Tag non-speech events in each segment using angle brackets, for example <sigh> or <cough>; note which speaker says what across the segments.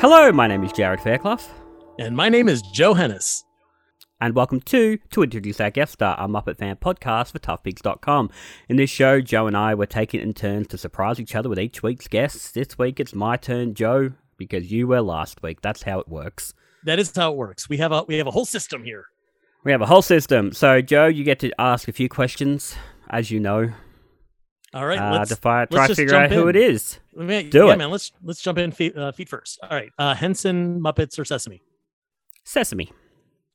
Speaker 1: Hello, my name is Jared Fairclough,
Speaker 2: And my name is Joe Hennes.
Speaker 1: and welcome to To Introduce Our Guest Star, a Muppet fan podcast for ToughPigs.com. In this show, Joe and I were taking in turns to surprise each other with each week's guests. This week it's my turn, Joe, because you were last week. That's how it works.
Speaker 2: That is how it works. We have a we have a whole system here.
Speaker 1: We have a whole system. So, Joe, you get to ask a few questions, as you know,
Speaker 2: All right,
Speaker 1: uh,
Speaker 2: let's
Speaker 1: fi-
Speaker 2: let's
Speaker 1: try to figure out
Speaker 2: jump
Speaker 1: who it is.
Speaker 2: Man,
Speaker 1: do
Speaker 2: yeah,
Speaker 1: it.
Speaker 2: man. Let's let's jump in feet, uh, feet first. All right, uh, Henson, Muppets, or Sesame?
Speaker 1: Sesame.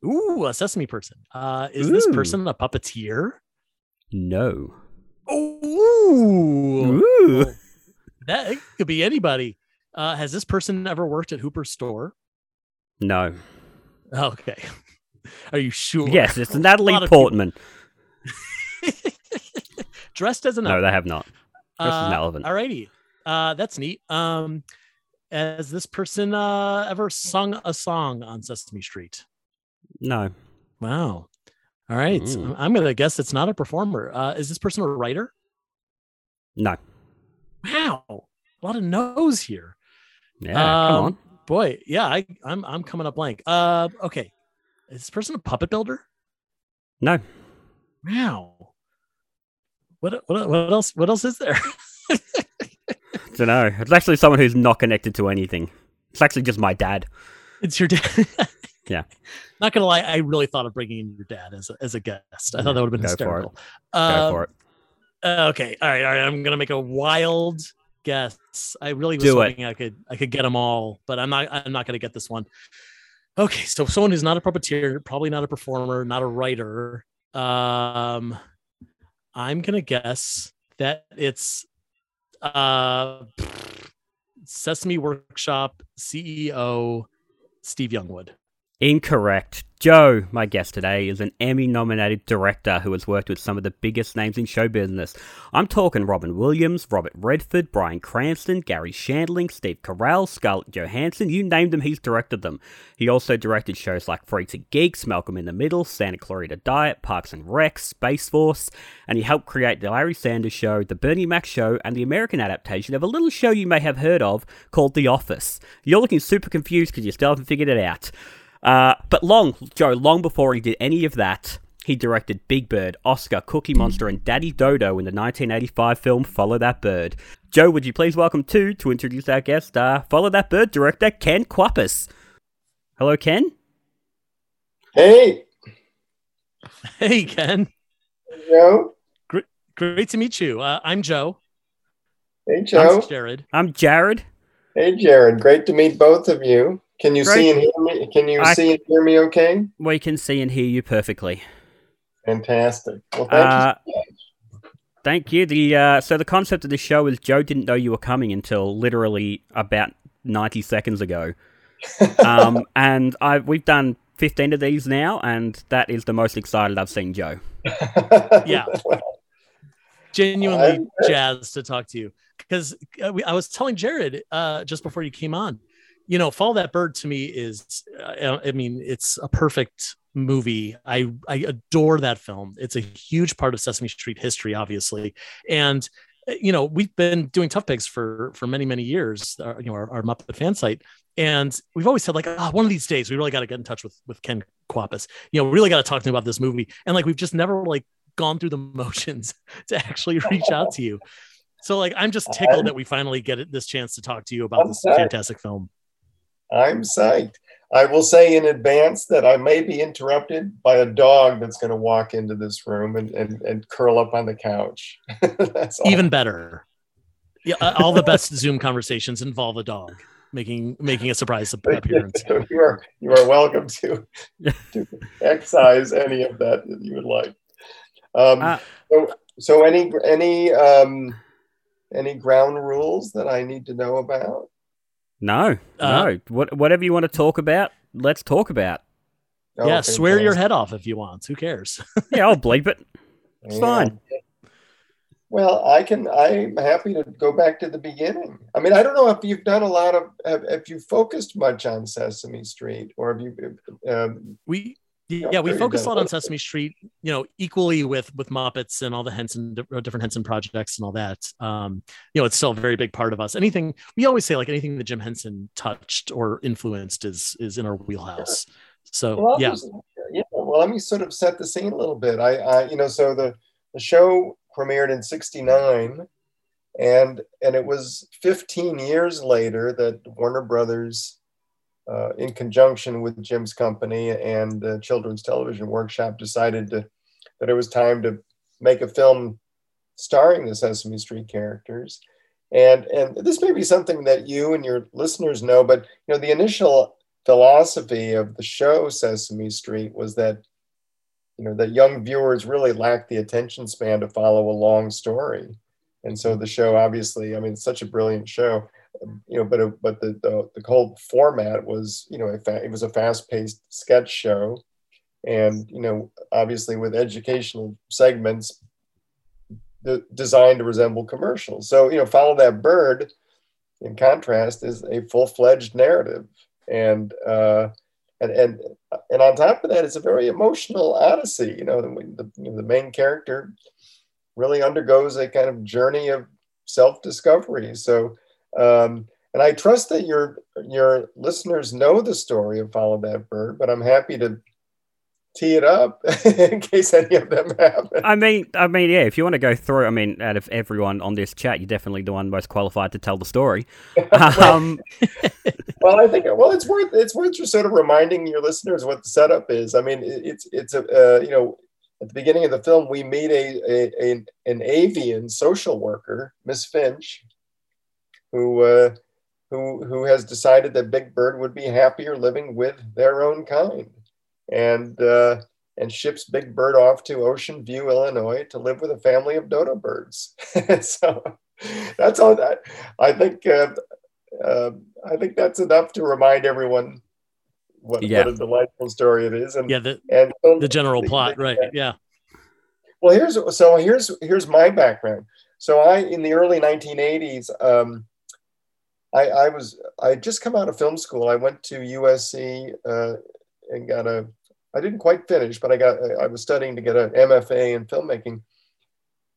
Speaker 2: Ooh, a Sesame person. Uh, is this person a puppeteer?
Speaker 1: No.
Speaker 2: Ooh,
Speaker 1: Ooh.
Speaker 2: Well, that it could be anybody. Uh, has this person ever worked at Hooper's store?
Speaker 1: No.
Speaker 2: Okay. <laughs> Are you sure?
Speaker 1: Yes, it's <laughs> Natalie
Speaker 2: lot of people-
Speaker 1: Portman. <laughs>
Speaker 2: Dressed as an
Speaker 1: No, they have not. This is
Speaker 2: Uh,
Speaker 1: relevant.
Speaker 2: Alrighty, uh, that's neat. Um, has this person uh, ever sung a song on Sesame Street?
Speaker 1: No.
Speaker 2: Wow. All right,
Speaker 1: Mm.
Speaker 2: I'm- I'm gonna guess it's not a performer. Uh, is this person a writer?
Speaker 1: No.
Speaker 2: Wow, a lot of no's here.
Speaker 1: Yeah, come
Speaker 2: Um,
Speaker 1: on.
Speaker 2: boy. Yeah, I, I'm I'm coming up blank. Uh, okay, is this person a puppet builder?
Speaker 1: No.
Speaker 2: Wow. What what what else? What else is there? <laughs>
Speaker 1: don't know. It's actually someone who's not connected to anything. It's actually just my dad.
Speaker 2: It's your dad. <laughs>
Speaker 1: Yeah.
Speaker 2: Not gonna lie, I really thought of bringing in your dad as a, as a guest. I thought that would have been
Speaker 1: Go for it.
Speaker 2: hysterical.
Speaker 1: Go for it.
Speaker 2: uh, okay, all right, all right. I'm gonna make a wild guess. I really was
Speaker 1: Do it.
Speaker 2: hoping I could I could get them all, but I'm not. I'm not gonna get this one. Okay, so someone who's not a puppeteer, probably not a performer, not a writer. Um, I'm gonna guess that it's uh Sesame Workshop CEO Steve Youngwood.
Speaker 1: Incorrect. Joe, my guest today, is an Emmy nominated director who has worked with some of the biggest names in show business. I'm talking Robin Williams, Robert Redford, Bryan Cranston, Garry Shandling, Steve Carell, Scarlett Johansson, you name them, he's directed them. He also directed shows like Freaks and Geeks, Malcolm in the Middle, Santa Clarita Diet, Parks and Rec, Space Force, and he helped create The Larry Sanders Show, The Bernie Mac Show, and the American adaptation of a little show you may have heard of called The Office. You're looking super confused because you still haven't figured it out. Uh, but long, Joe, long before he did any of that, he directed Big Bird, Oscar, Cookie Monster, and Daddy Dodo in the 1985 film Follow That Bird. Joe, would you please welcome to to introduce our guest, uh, Follow That Bird director Ken Kwapis. Hello, Ken.
Speaker 3: Hey,
Speaker 2: Hey Ken,
Speaker 3: Joe.
Speaker 2: great to meet you. Uh, I'm Joe.
Speaker 3: Hey, Joe.
Speaker 2: I'm Jared.
Speaker 1: I'm Jared.
Speaker 3: Hey, Jared. Great to meet both of you. Can you
Speaker 1: Great.
Speaker 3: see and hear me? Can you
Speaker 1: I-
Speaker 3: see and hear me? Okay.
Speaker 1: We can see and hear you perfectly.
Speaker 3: Fantastic. Well, thank
Speaker 1: Uh,
Speaker 3: you. so.
Speaker 1: Thank you. The uh, so the concept of the show is Joe didn't know you were coming until literally about 90 seconds ago. <laughs> Um, and I we've done 15 of these now, and that is the most excited I've seen Joe. <laughs>
Speaker 2: yeah. genuinely
Speaker 3: I'm-
Speaker 2: jazzed to talk to you because uh, I was telling Jared uh, just before you came on, you know, Follow That Bird to me is, uh, I mean, it's a perfect movie. I I adore that film. It's a huge part of Sesame Street history, obviously, and uh, you know we've been doing Tough Pigs for for many many years. uh, you know, our, our Muppet fan site. And we've always said like, oh, one of these days we really got to get in touch with with Ken Kwapis. You know, we really got to talk to him about this movie. And like, we've just never like gone through the <laughs> motions to actually reach out to you. So like I'm just <laughs> tickled that we finally get this chance to talk to you about this fantastic film.
Speaker 3: I'm psyched. I will say in advance that I may be interrupted by a dog that's going to walk into this room and, and, and curl up on the couch. <laughs> that's all.
Speaker 2: Even better. Yeah, all the best <laughs> Zoom conversations involve a dog making making a surprise <laughs> appearance.
Speaker 3: you are you are welcome to, to excise any of that that you would like. Um,
Speaker 1: Uh,
Speaker 3: so, so any any um, any ground rules that I need to know about?
Speaker 1: No,
Speaker 2: Uh,
Speaker 1: no. What, whatever you want to talk about, let's talk about.
Speaker 3: Oh,
Speaker 2: yeah, swear your head off if you want. Who cares? <laughs>
Speaker 1: Yeah, I'll bleep it. It's fine.
Speaker 3: Well, I can. I'm happy to go back to the beginning. I mean, I don't know if you've done a lot of, have, if you focused much on Sesame Street, or have you? Um,
Speaker 2: we yeah, we focus a lot on Sesame Street, you know, equally with with Muppets and all the Henson different Henson projects and all that. Um, you know, it's still a very big part of us. Anything we always say, like anything that Jim Henson touched or influenced is is in our wheelhouse. So well, yeah,
Speaker 3: just, yeah. Well, let me sort of set the scene a little bit. I, I you know, so the the show premiered in '69, and and it was 15 years later that Warner Brothers uh, in conjunction with Jim's company and the Children's Television Workshop, decided to, that it was time to make a film starring the Sesame Street characters. And, and this may be something that you and your listeners know, but you know the initial philosophy of the show Sesame Street was that you know that young viewers really lack the attention span to follow a long story and so the show obviously i mean it's such a brilliant show you know, but it, but the, the the whole format was you know it was a fast paced sketch show, and you know obviously with educational segments the, designed to resemble commercials. So you know, follow that bird. In contrast, is a full fledged narrative, and uh, and and and on top of that, it's a very emotional odyssey. You know, the, the, the main character really undergoes a kind of journey of self discovery. So um, and I trust that your your listeners know the story of Follow That Bird, but I'm happy to tee it up <laughs> in case any of them haven't.
Speaker 1: I mean, I mean, yeah. If you want to go through, I mean, out of everyone on this chat, you're definitely the one most qualified to tell the story. <laughs>
Speaker 3: um, <laughs> well, I think well, it's worth it's worth just sort of reminding your listeners what the setup is. I mean, it's it's a uh, you know. At the beginning of the film, we meet a, a, a an avian social worker, Miss Finch, who uh, who who has decided that Big Bird would be happier living with their own kind, and uh, and ships Big Bird off to Ocean View, Illinois, to live with a family of dodo birds. <laughs> so that's all that I think. Uh, uh, I think that's enough to remind everyone what, yeah. what a delightful story it is,
Speaker 2: and yeah, the, and so the general the, plot, right? Yeah.
Speaker 3: Well, here's so here's here's my background. So I in the early 1980s. Um, I, I was I had just come out of film school. I went to USC uh, and got a. I didn't quite finish, but I got. I was studying to get an MFA in filmmaking.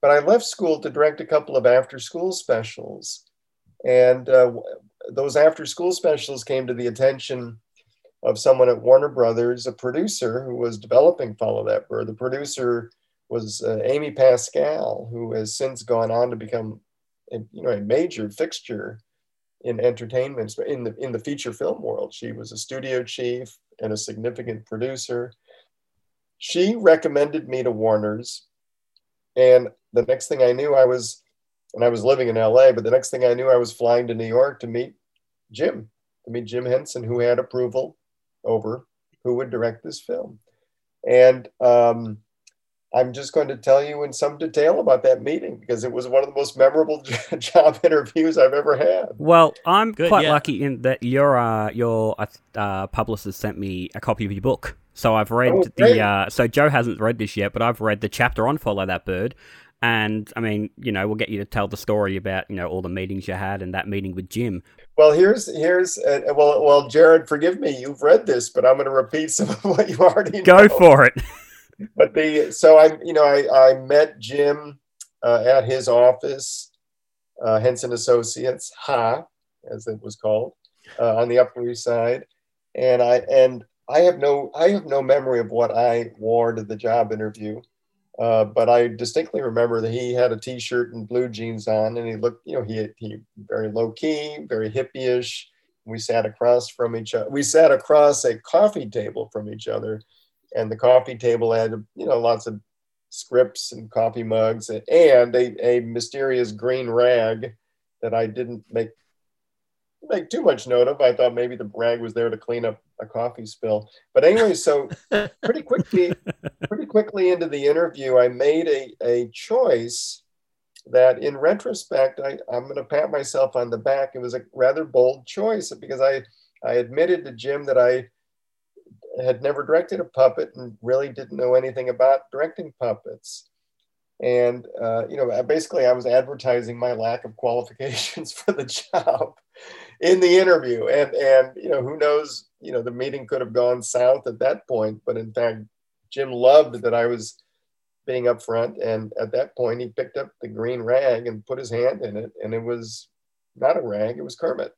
Speaker 3: But I left school to direct a couple of after-school specials, and uh, those after-school specials came to the attention of someone at Warner Brothers, a producer who was developing Follow That Bird. The producer was uh, Amy Pascal, who has since gone on to become, a, you know, a major fixture in entertainment, in the in the feature film world. She was a studio chief and a significant producer. She recommended me to Warner's, and the next thing I knew, I was, and I was living in LA. But the next thing I knew, I was flying to New York to meet Jim, to meet Jim Henson, who had approval over who would direct this film, and um, I'm just going to tell you in some detail about that meeting because it was one of the most memorable <laughs> job interviews I've ever had.
Speaker 1: Well, I'm Good, quite yeah. lucky in that your uh, your uh, uh, publicist sent me a copy of your book. So I've read oh, the. Uh, so Joe hasn't read this yet, but I've read the chapter on Follow That Bird, and I mean, you know, we'll get you to tell the story about you know all the meetings you had and that meeting with Jim.
Speaker 3: Well, here's here's uh, well well Jared, forgive me, you've read this, but I'm going to repeat some of <laughs> what you already
Speaker 1: know. Go for it.
Speaker 3: But the so I you know I I met Jim uh, at his office, uh, Henson Associates, Ha, as it was called, uh, on the Upper East Side, and I and I have no I have no memory of what I wore to the job interview. Uh, but I distinctly remember that he had a T-shirt and blue jeans on, and he looked, you know, he he very low key, very hippie-ish. We sat across from each other. We sat across a coffee table from each other, and the coffee table had you know lots of scripts and coffee mugs and, and a, a mysterious green rag that I didn't make make too much note of. I thought maybe the rag was there to clean up a coffee spill. But anyway, so <laughs> pretty quickly, pretty quickly into the interview, I made a, a choice that in retrospect, I, I'm going to pat myself on the back. It was a rather bold choice because I, I admitted to Jim that I had never directed a puppet and really didn't know anything about directing puppets. and uh, you know, basically, I was advertising my lack of <laughs> qualifications for the job in the interview, and and you know, who knows, you know, the meeting could have gone south at that point, but in fact, Jim loved that I was being upfront, and at that point, he picked up the green rag and put his hand in it, and it was not a rag, it was Kermit,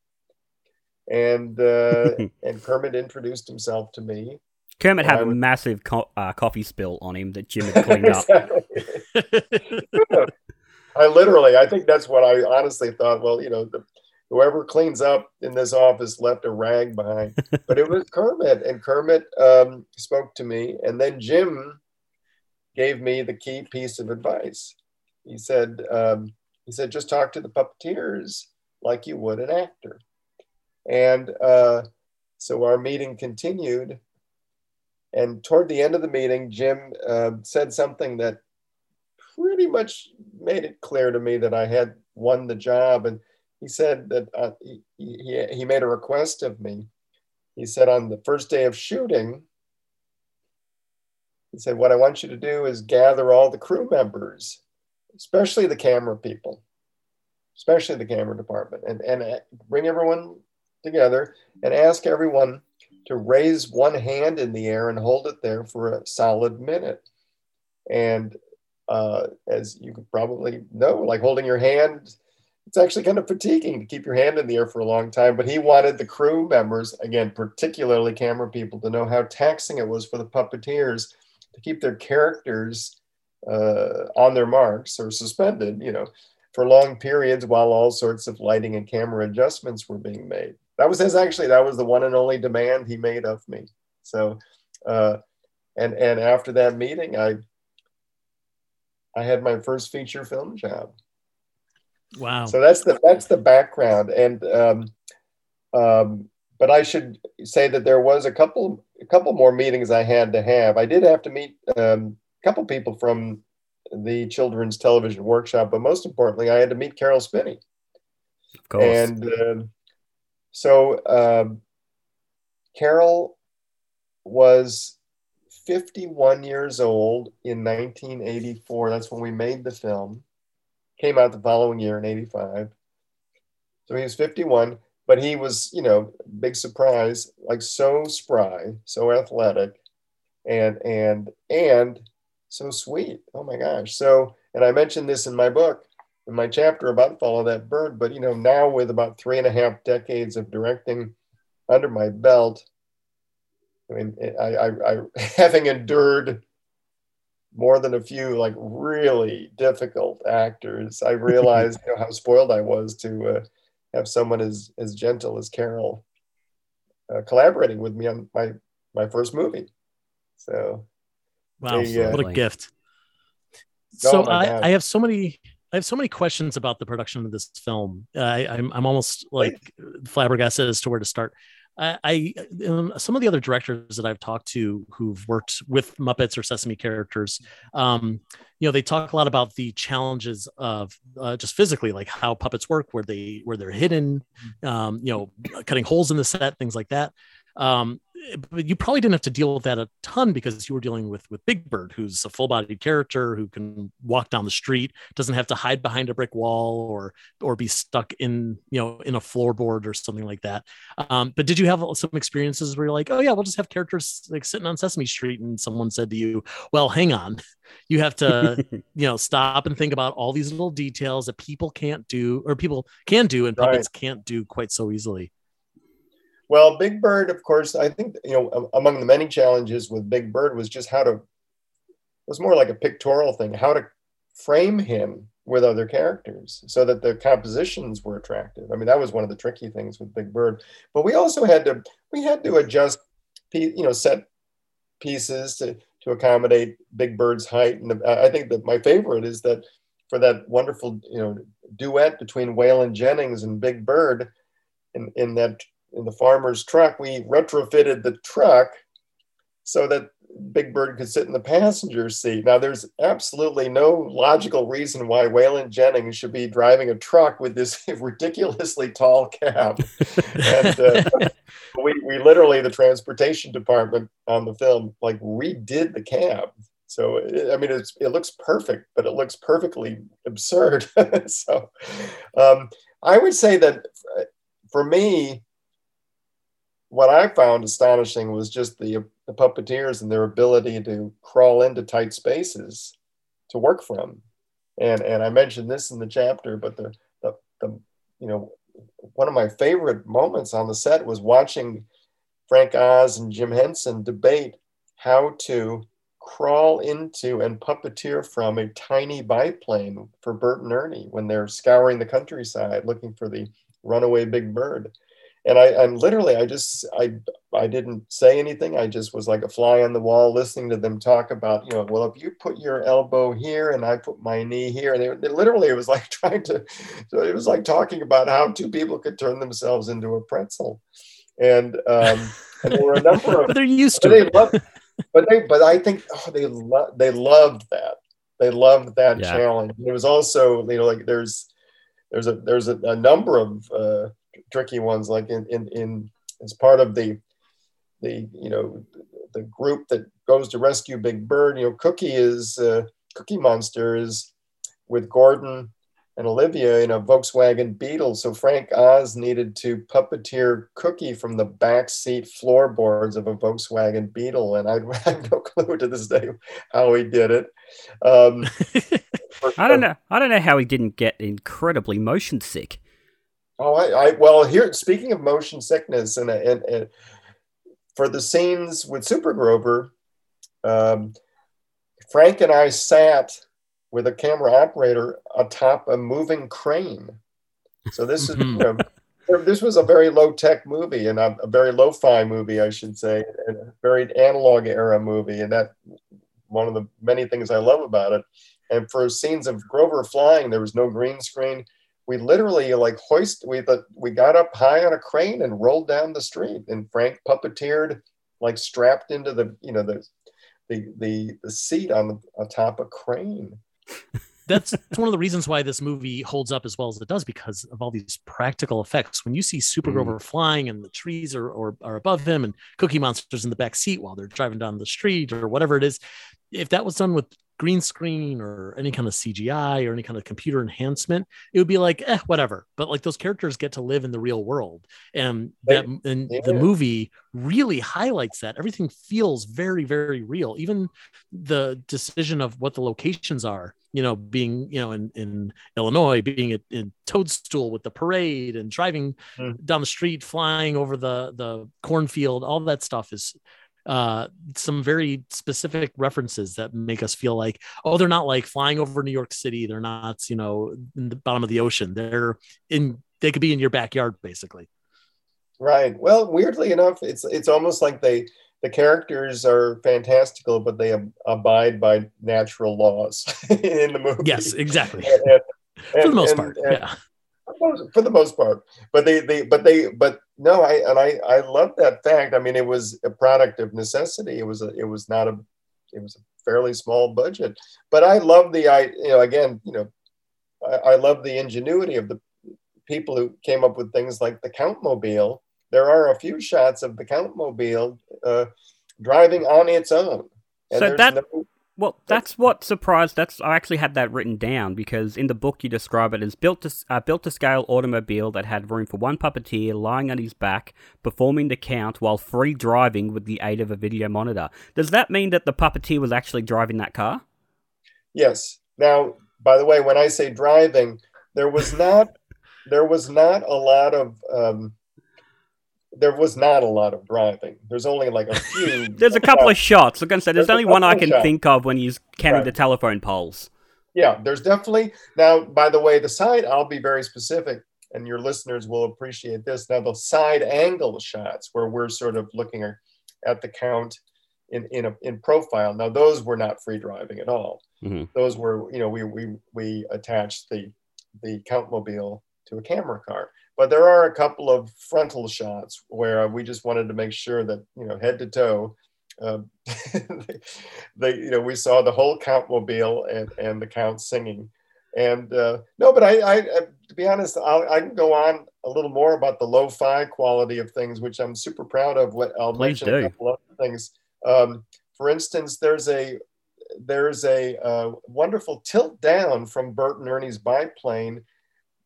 Speaker 3: and uh, <laughs> and Kermit introduced himself to me,
Speaker 1: Kermit had a massive co- uh, coffee spill on him that Jim had <laughs> cleaned up. <laughs>
Speaker 3: I literally, I think that's what I honestly thought. Well, you know, the, whoever cleans up in this office left a rag behind, but it was Kermit, and Kermit um, spoke to me, and then Jim gave me the key piece of advice. He said, um, he said, just talk to the puppeteers like you would an actor, and uh, so our meeting continued and toward the end of the meeting, Jim uh, said something that pretty much made it clear to me that I had won the job. And he said that uh, he, he, he made a request of me. He said, on the first day of shooting, he said, What I want you to do is gather all the crew members, especially the camera people, especially the camera department, and, and uh, bring everyone together and ask everyone to raise one hand in the air and hold it there for a solid minute. And uh, as you probably know, like holding your hand, it's actually kind of fatiguing to keep your hand in the air for a long time. But he wanted the crew members, again, particularly camera people, to know how taxing it was for the puppeteers to keep their characters uh, on their marks or suspended, you know, for long periods while all sorts of lighting and camera adjustments were being made that was his actually that was the one and only demand he made of me. So uh, and and after that meeting i i had my first feature film job.
Speaker 2: Wow.
Speaker 3: So that's the that's the background. And um, um, but i should say that there was a couple a couple more meetings i had to have. I did have to meet um, a couple people from the children's television workshop but most importantly i had to meet Caroll Spinney.
Speaker 1: Of course.
Speaker 3: and uh, so um, Caroll was 51 years old in 1984. That's when we made the film. Came out the following year in 85. So he was 51, but he was, you know, big surprise, like so spry, so athletic, and and and so sweet. Oh my gosh. So, and I mentioned this in my book in my chapter about Follow That Bird. But you know, now with about three and a half decades of directing under my belt, I mean, I, I, I <laughs> having endured more than a few like really difficult actors, I <laughs> realized you know, how spoiled I was to uh, have someone as as gentle as Caroll uh, collaborating with me on my my first movie. So,
Speaker 2: wow, they, uh, what a gift! So oh I, I have so many I have so many questions about the production of this film. I, I'm I'm almost like flabbergasted as to where to start. I, I um, some of the other directors that I've talked to who've worked with Muppets or Sesame characters, um, you know, they talk a lot about the challenges of uh, just physically, like how puppets work, where they where they're hidden, um, you know, cutting holes in the set, things like that. Um, but you probably didn't have to deal with that a ton because you were dealing with with Big Bird, who's a full-bodied character who can walk down the street, doesn't have to hide behind a brick wall or or be stuck in you know in a floorboard or something like that. Um, but did you have some experiences where you're like, oh yeah, we'll just have characters like sitting on Sesame Street, and someone said to you, well, hang on, you have to <laughs> you know stop and think about all these little details that people can't do or people can do and puppets right. can't do quite so easily.
Speaker 3: Well, Big Bird, of course, I think you know among the many challenges with Big Bird was just how to was more like a pictorial thing, how to frame him with other characters so that the compositions were attractive. I mean, that was one of the tricky things with Big Bird. But we also had to we had to adjust, you know, set pieces to to accommodate Big Bird's height. And I think that my favorite is that for that wonderful you know duet between Waylon Jennings and Big Bird in, in that in the farmer's truck, we retrofitted the truck so that Big Bird could sit in the passenger seat. Now, there's absolutely no logical reason why Waylon Jennings should be driving a truck with this <laughs> ridiculously tall cab. and uh, <laughs> we, we literally, the transportation department on the film, like redid the cab So I mean, it's, it looks perfect, but it looks perfectly absurd. <laughs> so um, I would say that uh, for me, what I found astonishing was just the, the puppeteers and their ability to crawl into tight spaces to work from. And, and I mentioned this in the chapter, but the, the, the you know one of my favorite moments on the set was watching Frank Oz and Jim Henson debate how to crawl into and puppeteer from a tiny biplane for Bert and Ernie when they're scouring the countryside looking for the runaway big bird and I, I'm literally, I just, I, I didn't say anything. I just was like a fly on the wall, listening to them talk about, you know, well, if you put your elbow here and I put my knee here, and they, they literally, it was like <laughs> trying to, so it was like talking about how two people could turn themselves into a pretzel, and um, and there were a number of, <laughs>
Speaker 2: they're used to
Speaker 3: they
Speaker 2: it.
Speaker 3: Loved, but they, but I think oh, they lo- they loved that. They loved that yeah. challenge. It was also, you know, like there's there's a there's a, a number of uh, tricky ones like in, in, in as part of the the you know the group that goes to rescue Big Bird. You know, Cookie is uh, Cookie Monster is with Gordon and Olivia in a Volkswagen Beetle. So Frank Oz needed to puppeteer Cookie from the back seat floorboards of a Volkswagen Beetle, and I <laughs> have no clue to this day how he did it. Um, <laughs>
Speaker 1: I don't know. I don't know how he didn't get incredibly motion sick.
Speaker 3: Oh, I, I well here. Speaking of motion sickness, and and, and for the scenes with Super Grover, um, Frank and I sat with a camera operator atop a moving crane. So this is you know, <laughs> this was a very low tech movie and a, a very low fi movie, I should say, and a very analog era movie, and that one of the many things I love about it. And for scenes of Grover flying, there was no green screen we literally like hoist we the, we got up high on a crane and rolled down the street and frank puppeteered like strapped into the you know the the the, the seat on the on top of crane <laughs>
Speaker 2: that's one of the reasons why this movie holds up as well as it does because of all these practical effects. When you see Super Grover mm. flying and the trees are, are, are above him and Cookie Monster's in the back seat while they're driving down the street or whatever it is, if that was done with green screen or any kind of CGI or any kind of computer enhancement, it would be like, eh, whatever. But like those characters get to live in the real world. And that and yeah. the movie really highlights that. Everything feels very, very real. Even the decision of what the locations are, you know, being, you know, in, in Illinois, being in Toadstool with the parade and driving mm. down the street, flying over the the cornfield, all that stuff is uh, some very specific references that make us feel like, oh, they're not like flying over New York City. They're not, you know, in the bottom of the ocean. They're in, they could be in your backyard, basically.
Speaker 3: Right. Well, weirdly enough, it's it's almost like they the characters are fantastical, but they ab- abide by natural laws <laughs> in the movie.
Speaker 2: Yes, exactly. And, and, For the most and, part, yeah
Speaker 3: for the most part. But they, they, but they, but no, I and I, I love that fact. I mean, it was a product of necessity. It was a, it was not a, it was a fairly small budget. But I love the, I, you know, again, you know, I, I love the ingenuity of the people who came up with things like the Count Mobile. There are a few shots of the Count Mobile uh, driving on its own.
Speaker 1: And so that no, well, that's what surprised. That's I actually had that written down because in the book you describe it as built to uh, built to scale automobile that had room for one puppeteer lying on his back performing the count while free driving with the aid of a video monitor. Does that mean that the puppeteer was actually driving that car?
Speaker 3: Yes. Now, by the way, when I say driving, there was not there was not a lot of um, there was not a lot of driving. There's only like a <laughs> few.
Speaker 1: there's a couple of shots. Like I said, there's, there's only one I can shots. think of when he's counting right. the telephone poles.
Speaker 3: Yeah, there's definitely now. By the way, the side. I'll be very specific, and your listeners will appreciate this. Now, the side angle shots where we're sort of looking at the count in in a in profile. Now, those were not free driving at all. Mm-hmm. Those were, you know, we we we attached the the count mobile to a camera car. But there are a couple of frontal shots where we just wanted to make sure that, you know, head to toe, uh, <laughs> they, you know, we saw the whole count mobile and, and the count singing. And uh, no, but I, I, to be honest, I'll, I can go on a little more about the lo-fi quality of things, which I'm super proud of. What I'll
Speaker 1: Please
Speaker 3: mention
Speaker 1: do.
Speaker 3: a couple of things. Um, for instance, there's a there's a, a wonderful tilt down from Bert and Ernie's biplane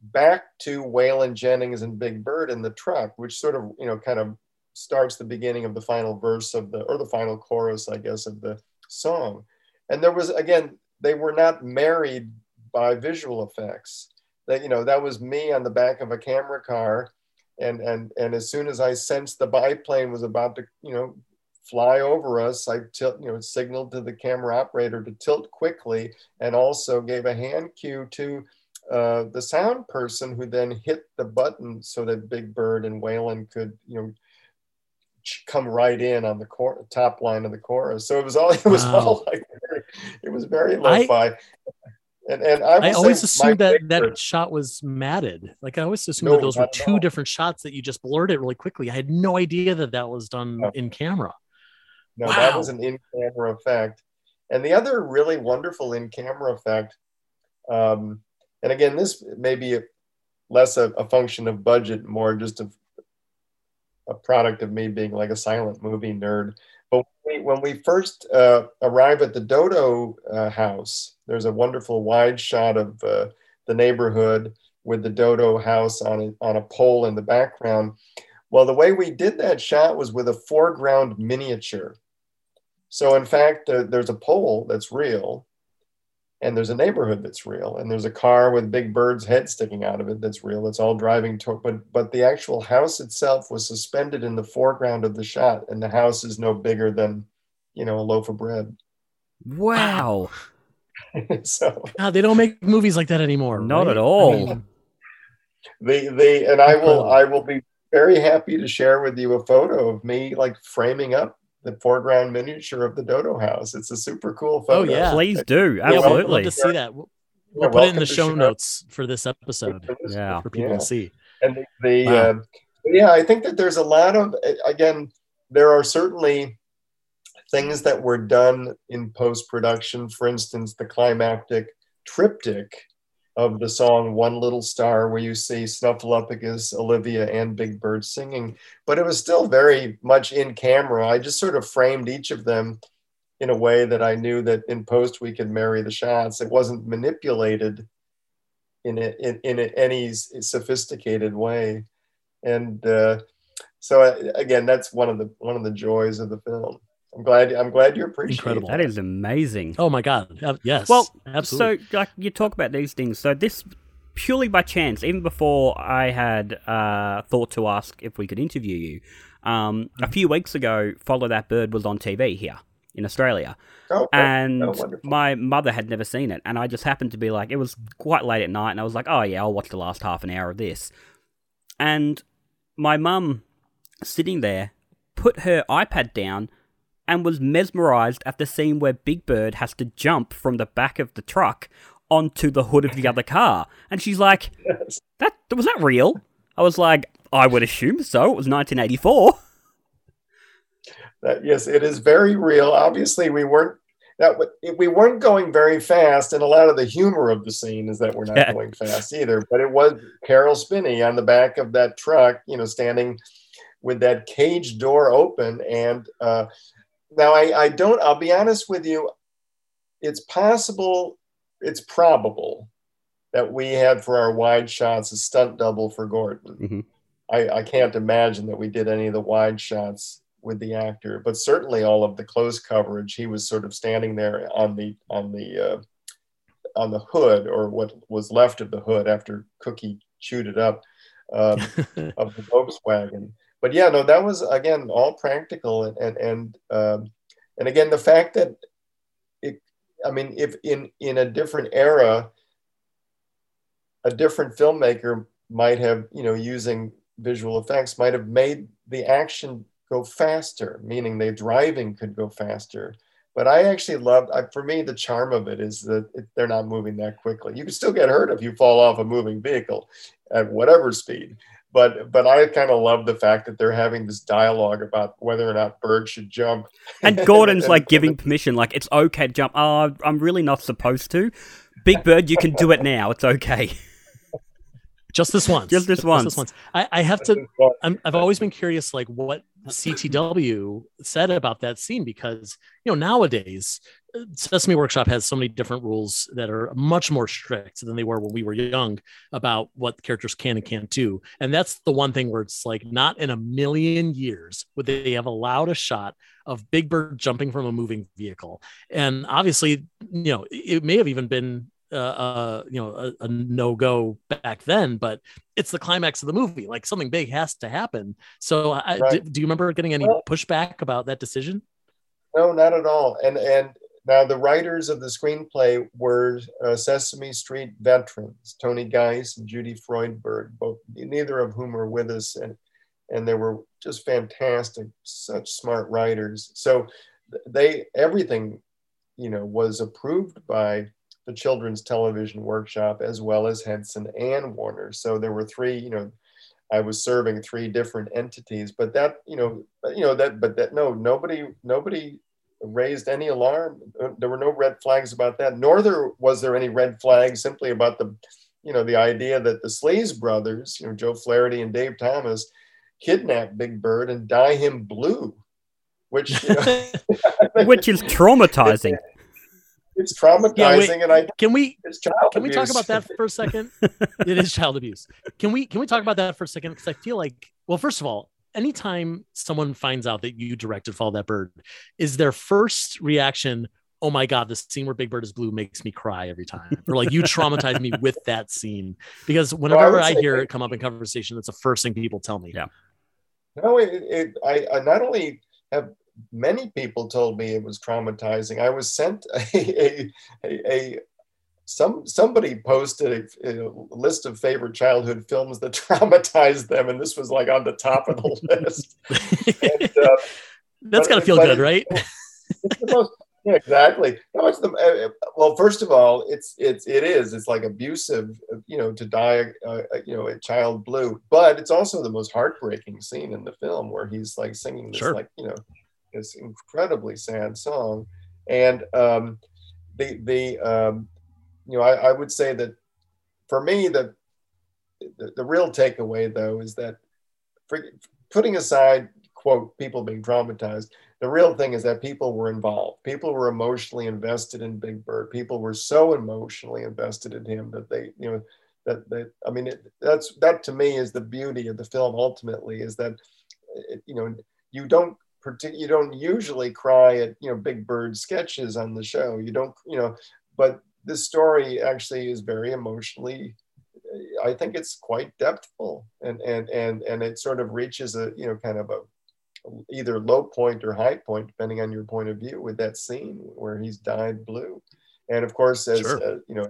Speaker 3: back to Waylon Jennings and Big Bird in the truck, which sort of, you know, kind of starts the beginning of the final verse of the, or the final chorus, I guess, of the song. And there was, again, they were not married by visual effects. That, you know, that was me on the back of a camera car. And, and, and as soon as I sensed the biplane was about to, you know, fly over us, I tilt, you know, signaled to the camera operator to tilt quickly and also gave a hand cue to uh, the sound person who then hit the button so that Big Bird and Waylon could, you know, come right in on the cor- top line of the chorus. So it was all it was wow. all <laughs> like very, it was very lo-fi. I, and and I,
Speaker 2: I always assumed that favorite, that shot was matted. Like I always assumed no, that those were two different shots that you just blurred it really quickly. I had no idea that that was done no. in camera.
Speaker 3: No, wow. that was an in-camera effect. And the other really wonderful in-camera effect, um, and again, this may be a, less a, a function of budget, more just of a product of me being like a silent movie nerd. But when we, when we first uh, arrive at the Dodo uh, house, there's a wonderful wide shot of uh, the neighborhood with the Dodo house on a, on a pole in the background. Well, the way we did that shot was with a foreground miniature. So, in fact, uh, there's a pole that's real, and there's a neighborhood that's real and there's a car with big bird's head sticking out of it that's real it's all driving toward but but the actual house itself was suspended in the foreground of the shot and the house is no bigger than you know a loaf of bread.
Speaker 1: Wow. <laughs>
Speaker 3: So
Speaker 2: God, they don't make movies like that anymore
Speaker 1: not right? at all. I mean,
Speaker 3: the the and i will i will be very happy to share with you a photo of me like framing up the foreground miniature of the Dodo House. It's a super cool photo.
Speaker 1: Oh yeah, please do. Absolutely,
Speaker 2: yeah, love to see that. We'll, we'll put it in the show, show notes for this episode. Yeah, for people yeah. to see.
Speaker 3: And the, the wow. uh, yeah, I think that there's a lot of again. There are certainly things that were done in post production. For instance, the climactic triptych of the song One Little Star, where you see Snuffleupagus, Olivia, and Big Bird singing. But it was still very much in camera. I just sort of framed each of them in a way that I knew that in post we could marry the shots. It wasn't manipulated in, a, in, in a, any sophisticated way. And uh, so uh, again, that's one of the one of the joys of the film. I'm glad. I'm glad you appreciate. Incredible.
Speaker 1: That is amazing.
Speaker 2: Oh my god. Uh, yes.
Speaker 1: Well,
Speaker 2: absolutely.
Speaker 1: So, like, you talk about these things. So this purely by chance, even before I had uh, thought to ask if we could interview you, um, a few weeks ago, Follow That Bird was on TV here in Australia.
Speaker 3: Oh,
Speaker 1: and
Speaker 3: oh,
Speaker 1: my mother had never seen it, and I just happened to be like, it was quite late at night, and I was like, oh yeah, I'll watch the last half an hour of this. And my mum, sitting there, put her iPad down and was mesmerized at the scene where Big Bird has to jump from the back of the truck onto the hood of the other car. And she's like, yes. "That was that real?" I was like, "I would assume so. It was 1984."
Speaker 3: That, yes, it is very real. Obviously, we weren't that we weren't going very fast, and a lot of the humor of the scene is that we're not yeah. going fast either. But it was Caroll Spinney on the back of that truck, you know, standing with that cage door open, and uh, now, I, I don't, I'll be honest with you, it's possible, it's probable that we had for our wide shots a stunt double for Gordon. Mm-hmm. I, I can't imagine that we did any of the wide shots with the actor, but certainly all of the close coverage, he was sort of standing there on the on the uh, on the hood or what was left of the hood after Cookie chewed it up um, <laughs> of the Volkswagen but yeah, no, that was again all practical and and and, um, and again the fact that it, I mean, if in in a different era, a different filmmaker might have you know using visual effects might have made the action go faster, meaning the driving could go faster. But I actually loved, I, for me, the charm of it is that it, they're not moving that quickly. You can still get hurt if you fall off a moving vehicle at whatever speed but but I kind of love the fact that they're having this dialogue about whether or not birds should jump.
Speaker 1: And Gordon's <laughs> like giving permission, like it's okay to jump. Oh, I'm really not supposed to. Big Bird, you can do it now. It's okay. <laughs>
Speaker 2: Just this once.
Speaker 1: Just this once. Just this once.
Speaker 2: I, I have to. i have always been curious, like what CTW said about that scene because you know nowadays Sesame Workshop has so many different rules that are much more strict than they were when we were young about what characters can and can't do. And that's the one thing where it's like, not in a million years would they have allowed a shot of Big Bird jumping from a moving vehicle. And obviously, you know, it may have even been uh, uh, you know a, a no go back then, but it's the climax of the movie. Like something big has to happen. So, I, right. do, do, you remember getting any pushback about that decision?
Speaker 3: No, not at all. And and now the writers of the screenplay were uh, Sesame Street veterans, Tony Geiss and Judy Freudberg, both neither of whom are with us, and and they were just fantastic, such smart writers. So they everything, you know, was approved by the Children's Television Workshop, as well as Henson and Warner. So there were three, you know, I was serving three different entities, but that, you know, you know that, but that no, nobody, nobody raised any alarm. Uh, there were no red flags about that. Nor there was there any red flags simply about the, you know, the idea that the Sleaze brothers, you know, Joe Flaherty and Dave Thomas, kidnap Big Bird and dye him blue, which, you know, <laughs>
Speaker 1: which is traumatizing <laughs>
Speaker 3: it's traumatizing yeah, and i
Speaker 2: can we can abuse. we talk about that for a second <laughs> it is child abuse can we can we talk about that for a second because i feel like well first of all anytime someone finds out that you directed follow that bird is their first reaction oh my god the scene where big bird is blue makes me cry every time or like you traumatize me with that scene because whenever well, I, I hear it come up in conversation that's the first thing people tell me
Speaker 1: yeah
Speaker 3: no it, it I, I not only have many people told me it was traumatizing. I was sent <laughs> a, a, a some somebody posted a, a, list of favorite childhood films that <laughs> traumatized them, and this was like on the top of the <laughs> list.
Speaker 2: and, <laughs> uh, That's got to feel good, right?
Speaker 3: Most, yeah, exactly. No, it's the uh, well. First of all, it's it's it is. It's like abusive, you know, to die, uh, you know, a child blue. But it's also the most heartbreaking scene in the film where he's like singing this, sure. like you know, this incredibly sad song. And um, the the um, you know I, I, would say that for me the, the, the real takeaway though is that for, putting aside quote people being traumatized the real thing is that people were involved. People were emotionally invested in big bird. People were so emotionally invested in him that they you know that that i mean it, that's that to me is the beauty of the film ultimately is that it, you know you don't you don't usually cry at you know big bird sketches on the show. You don't you know but this story actually is very emotionally i think it's quite depthful and and and and it sort of reaches a you know kind of a either low point or high point depending on your point of view with that scene where he's dyed blue and of course as sure. uh, you know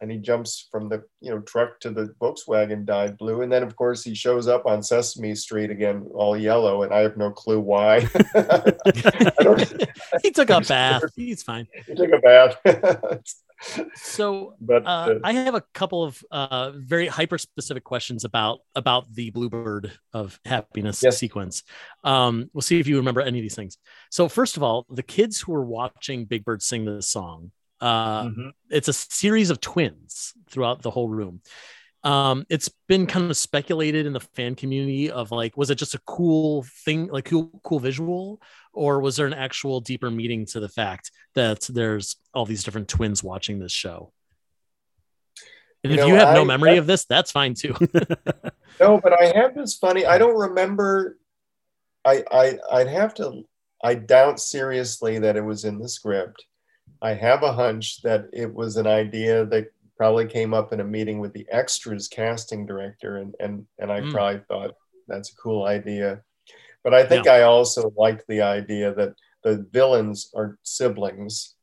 Speaker 3: and he jumps from the you know truck to the Volkswagen dyed blue, and then of course he shows up on Sesame Street again, all yellow, and I have no clue why. <laughs> <laughs>
Speaker 2: he took a <laughs> bath. He's fine.
Speaker 3: He took a bath.
Speaker 2: So, <laughs> but uh, uh, I have a couple of uh, very hyper specific questions about about the Bluebird of Happiness yes. sequence. Um, we'll see if you remember any of these things. So, first of all, the kids who were watching Big Bird sing this song uh, mm-hmm. It's a series of twins throughout the whole room. Um, it's been kind of speculated in the fan community of like, was it just a cool thing, like cool, cool visual, or was there an actual deeper meaning to the fact that there's all these different twins watching this show? And you if know, you have I, no memory I, of this, that's fine too. <laughs> <laughs>
Speaker 3: no, but I have this funny. I don't remember. I I I'd have to. I doubt seriously that it was in the script. I have a hunch that it was an idea that probably came up in a meeting with the extras casting director, and and and I mm. probably thought that's a cool idea. But I think yeah. I also liked the idea that the villains are siblings,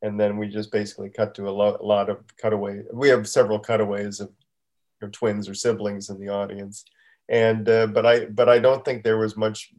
Speaker 3: and then we just basically cut to a, lo- a lot of cutaway. We have several cutaways of, of twins or siblings in the audience, and uh, but I but I don't think there was much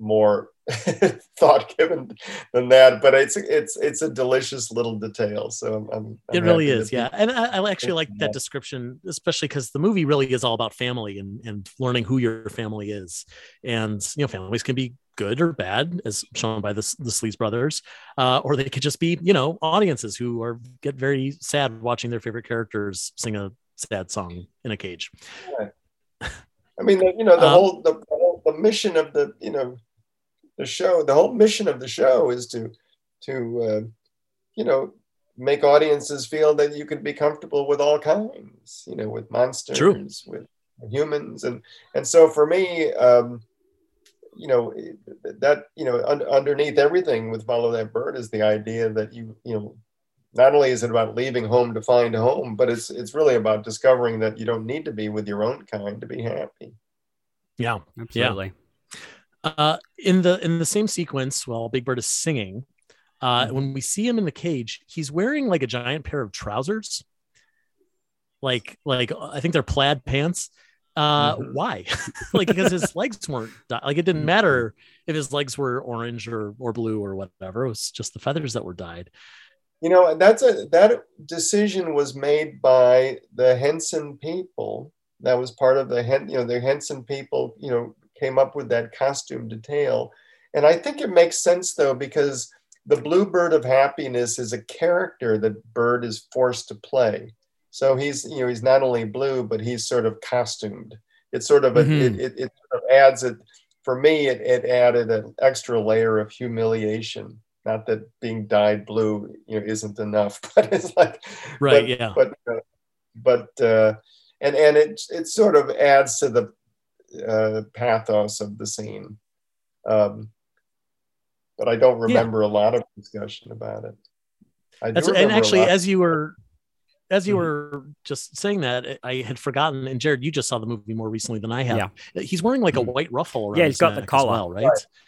Speaker 3: more <laughs> thought given than that but it's it's it's a delicious little detail so I'm, I'm
Speaker 2: it really is yeah and I, I, actually like that description especially because the movie really is all about family and and learning who your family is and you know families can be good or bad as shown by the, the Sleaze brothers uh, or they could just be you know audiences who are get very sad watching their favorite characters sing a sad song in a cage
Speaker 3: yeah. i mean you know the um, whole the, the mission of the you know the show the whole mission of the show is to to uh, you know, make audiences feel that you can be comfortable with all kinds, you know, with monsters,
Speaker 2: True.
Speaker 3: with humans, and and so for me, um, you know, that you know, un- underneath everything with follow that bird is the idea that you you know, not only is it about leaving home to find home, but it's it's really about discovering that you don't need to be with your own kind to be happy.
Speaker 2: Yeah.
Speaker 1: Absolutely.
Speaker 2: Uh, in the in the same sequence, while Big Bird is singing, uh,
Speaker 3: Mhm.
Speaker 2: when we see him in the cage, he's wearing like a giant pair of trousers, like like I think they're plaid pants. Uh,
Speaker 3: Mhm.
Speaker 2: Why? <laughs> like because his legs weren't di- like it didn't matter if his legs were orange or or blue or whatever. It was just the feathers that were dyed.
Speaker 3: You know, that's a that decision was made by the Henson people. That was part of the Hen, you know, the Henson people, you know, came up with that costume detail. And I think it makes sense though, because the Bluebird of Happiness is a character that Bird is forced to play. So he's, you know, he's not only blue, but he's sort of costumed. It's sort of a,
Speaker 2: Mhm.
Speaker 3: it, it, it sort of adds it. For me, it, it added an extra layer of humiliation not that being dyed blue you know isn't enough <laughs> but it's like
Speaker 2: Right,
Speaker 3: but,
Speaker 2: yeah.
Speaker 3: but uh, but uh and and it it sort of adds to the uh pathos of the scene um but i don't remember a lot of discussion about it I do
Speaker 2: That's and actually, as you were as you
Speaker 3: Mhm.
Speaker 2: were just saying that, I had forgotten. And Jared, you just saw the movie more recently than I have.
Speaker 1: Yeah.
Speaker 2: He's wearing like a
Speaker 1: Mhm.
Speaker 2: white ruffle around.
Speaker 1: Yeah,
Speaker 2: his
Speaker 1: he's got the
Speaker 2: neck as
Speaker 1: collar.
Speaker 2: well, right?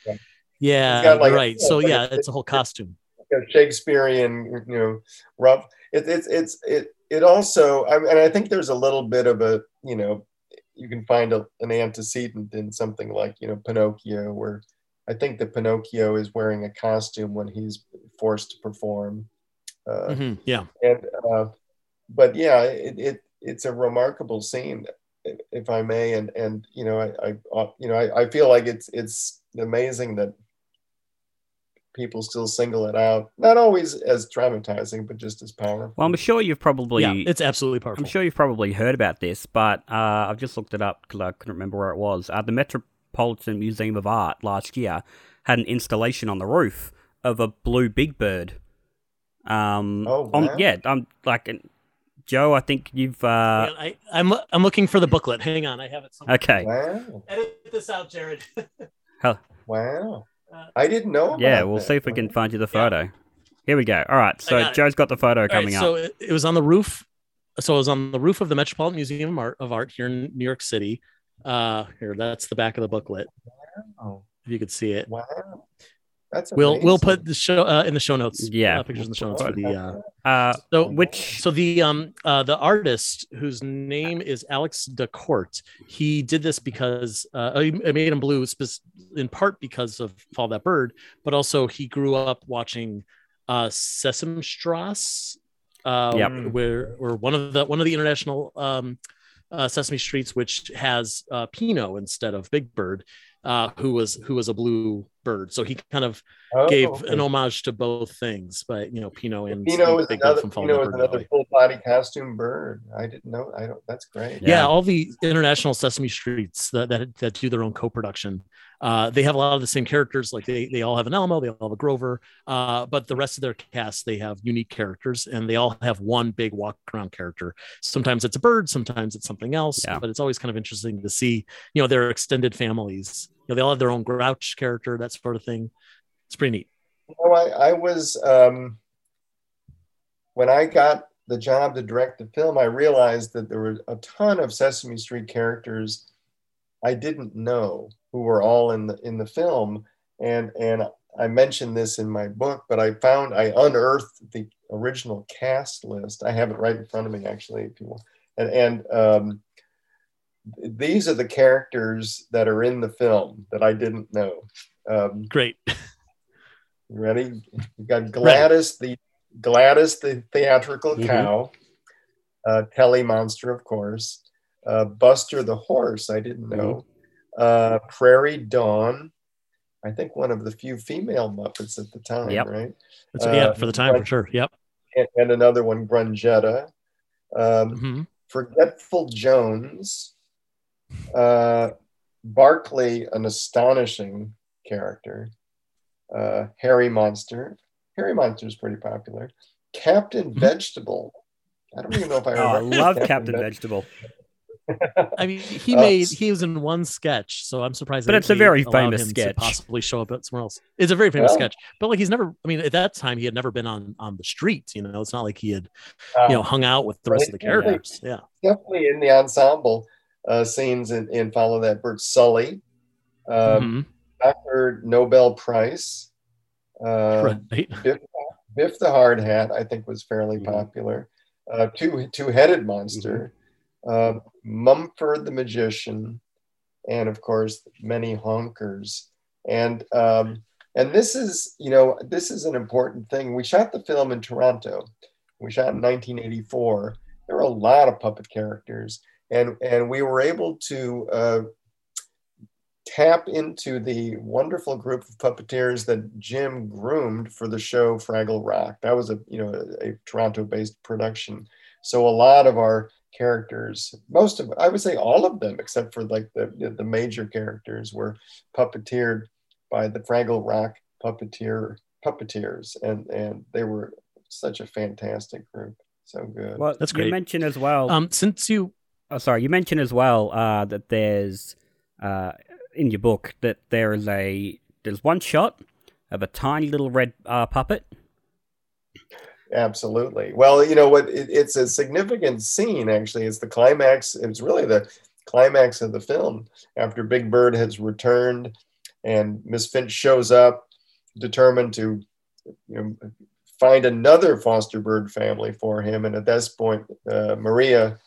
Speaker 3: Right, yeah.
Speaker 2: Yeah,
Speaker 3: like
Speaker 2: you're
Speaker 3: a-
Speaker 2: right. So
Speaker 3: like a-
Speaker 2: yeah, it's a whole costume.
Speaker 3: a Shakespearean, you know, rough. It, it's it's it it also, I, and I think there's a little bit of a, you know, you can find a, an antecedent in something like you know Pinocchio, where I think that Pinocchio is wearing a costume when he's forced to perform. Uh,
Speaker 2: Mhm, Yeah,
Speaker 3: and uh, but yeah, it, it it's a remarkable scene, if- if I may, and and you know I, I uh, you know I, I feel like it's it's amazing that people still single it out, not always as traumatizing, but just as powerful.
Speaker 1: Well, I'm sure you've probably.
Speaker 2: yeah, it's absolutely powerful.
Speaker 1: I'm sure you've probably heard about this, but uh, I've just looked it up because I couldn't remember where it was. Uh, the Metropolitan Museum of Art last year had an installation on the roof of a blue big bird. Um,
Speaker 3: Oh,
Speaker 1: on- yeah, I'm like Joe. I think you've. Uh,
Speaker 2: Hang on, I, I'm I'm looking for the booklet. Hang on, I have it. Somewhere.
Speaker 1: okay,
Speaker 3: Wow,
Speaker 2: Edit this out, Jared. <laughs>
Speaker 3: wow!
Speaker 2: Uh,
Speaker 3: I didn't know.
Speaker 1: yeah, we'll
Speaker 3: that.
Speaker 1: see if we can find you the
Speaker 2: Yeah.
Speaker 1: photo. Here we go. All right, so
Speaker 2: got.
Speaker 1: Joe's got the photo
Speaker 2: All right,
Speaker 1: coming
Speaker 2: so
Speaker 1: up.
Speaker 2: it, it was on the roof. So it was on the roof of the Metropolitan Museum of Art, of Art here in New York City. Uh, here, that's the back of the booklet.
Speaker 3: Oh,
Speaker 2: If you could see it,
Speaker 3: wow, that's
Speaker 2: we'll we'll put the show uh, in the show notes.
Speaker 1: Yeah.
Speaker 2: uh, pictures in the show notes for the. Uh,
Speaker 1: Uh,
Speaker 2: so
Speaker 1: which
Speaker 2: So the um uh the artist whose name is Alex Da Corte, he did this because uh he made him blue spec- in part because of Follow That Bird, but also he grew up watching uh Sesamstrasse, uh
Speaker 1: Yep.
Speaker 2: where where one of the one of the international um uh, Sesame Streets, which has uh, Pino instead of Big Bird, uh, who was who was a blue bird. So he kind of
Speaker 3: Oh,
Speaker 2: gave
Speaker 3: okay.
Speaker 2: an homage to both things, but you know, Pino and
Speaker 3: Pino is
Speaker 2: Big
Speaker 3: another,
Speaker 2: from Fall
Speaker 3: Pino
Speaker 2: That
Speaker 3: is another full body costume bird. I didn't know. I don't. That's great.
Speaker 1: Yeah.
Speaker 2: yeah. all the international sesame streets that, that that do their own co-production uh they have a lot of the same characters like they they all have an elmo they all have a grover uh but the rest of their cast they have unique characters and they all have one big walk around character. Sometimes it's a bird sometimes it's something else
Speaker 1: Yeah.
Speaker 2: but it's always kind of interesting to see you know their extended families. You know they all have their own grouch character that sort of thing. It's pretty neat.
Speaker 3: You know, I, I was um, when I got the job to direct the film, I realized that there were a ton of Sesame Street characters I didn't know who were all in the in the film, and and I mentioned this in my book, but I found I unearthed the original cast list. I have it right in front of me, actually, if you want, and and um, these are the characters that are in the film that I didn't know. Um,
Speaker 2: great
Speaker 3: ready? We've got Gladys, the Gladys, the theatrical
Speaker 2: Mhm.
Speaker 3: cow, uh, Telly Monster, of course, uh, Buster the horse. I didn't know. Uh, Prairie Dawn. I think one of the few female Muppets at the time,
Speaker 1: Yep.
Speaker 3: right?
Speaker 2: That's, yeah
Speaker 3: Uh,
Speaker 2: for the time for sure yep
Speaker 3: And, and another one, Grungetta. Um,
Speaker 2: Mhm.
Speaker 3: Forgetful Jones. Uh, Barkley, an astonishing character. Uh, Herry Monster. Herry Monster is pretty popular. Captain
Speaker 2: Mhm.
Speaker 3: Vegetable. I don't even know if I
Speaker 1: Oh, I love Captain
Speaker 3: Veg-
Speaker 1: Vegetable.
Speaker 2: I mean, he <laughs>
Speaker 3: Uh,
Speaker 2: made he was in one sketch, so I'm surprised.
Speaker 1: But
Speaker 2: that
Speaker 1: it's a very famous sketch.
Speaker 2: possibly show up at somewhere else. It's a very famous
Speaker 3: Well-
Speaker 2: sketch, but like he's never. I mean, at that time, he had never been on on the street. You know, it's not like he had
Speaker 3: Um,
Speaker 2: you know hung out with the rest of the characters. Yeah,
Speaker 3: definitely in the ensemble uh, scenes in, in Follow That Bird. Sully, um,
Speaker 2: Mhm.
Speaker 3: Dr. Nobel Price, uh,
Speaker 2: right. <laughs>
Speaker 3: Biff, Biff the Hard Hat, I think was fairly
Speaker 1: Mhm.
Speaker 3: popular. Uh, two two headed monster, uh, Mumford the Magician, and of course many honkers. And um, and this is you know this is an important thing. We shot the film in Toronto. We shot in 1984. There were a lot of puppet characters, and and we were able to uh, tap into the wonderful group of puppeteers that Jim groomed for the show Fraggle Rock. That was a you know a, a Toronto-based production. So a lot of our characters, most of I would say all of them, except for like the the, the major characters, were puppeteered by the Fraggle Rock puppeteer puppeteers, and and they were such a fantastic group. So good.
Speaker 1: Well,
Speaker 2: That's great
Speaker 1: You
Speaker 2: great.
Speaker 1: mentioned as well.
Speaker 2: Um, since you
Speaker 1: oh, sorry. You mentioned as well uh, that there's uh, in your book that there is a there's one shot of a tiny little red uh, puppet.
Speaker 3: Absolutely. Well, you know what? It, it's a significant scene. Actually, it's the climax. It's really the climax of the film. After Big Bird has returned, and Miss Finch shows up, determined to, you know, find another foster bird family for him. And at this point, uh, Maria,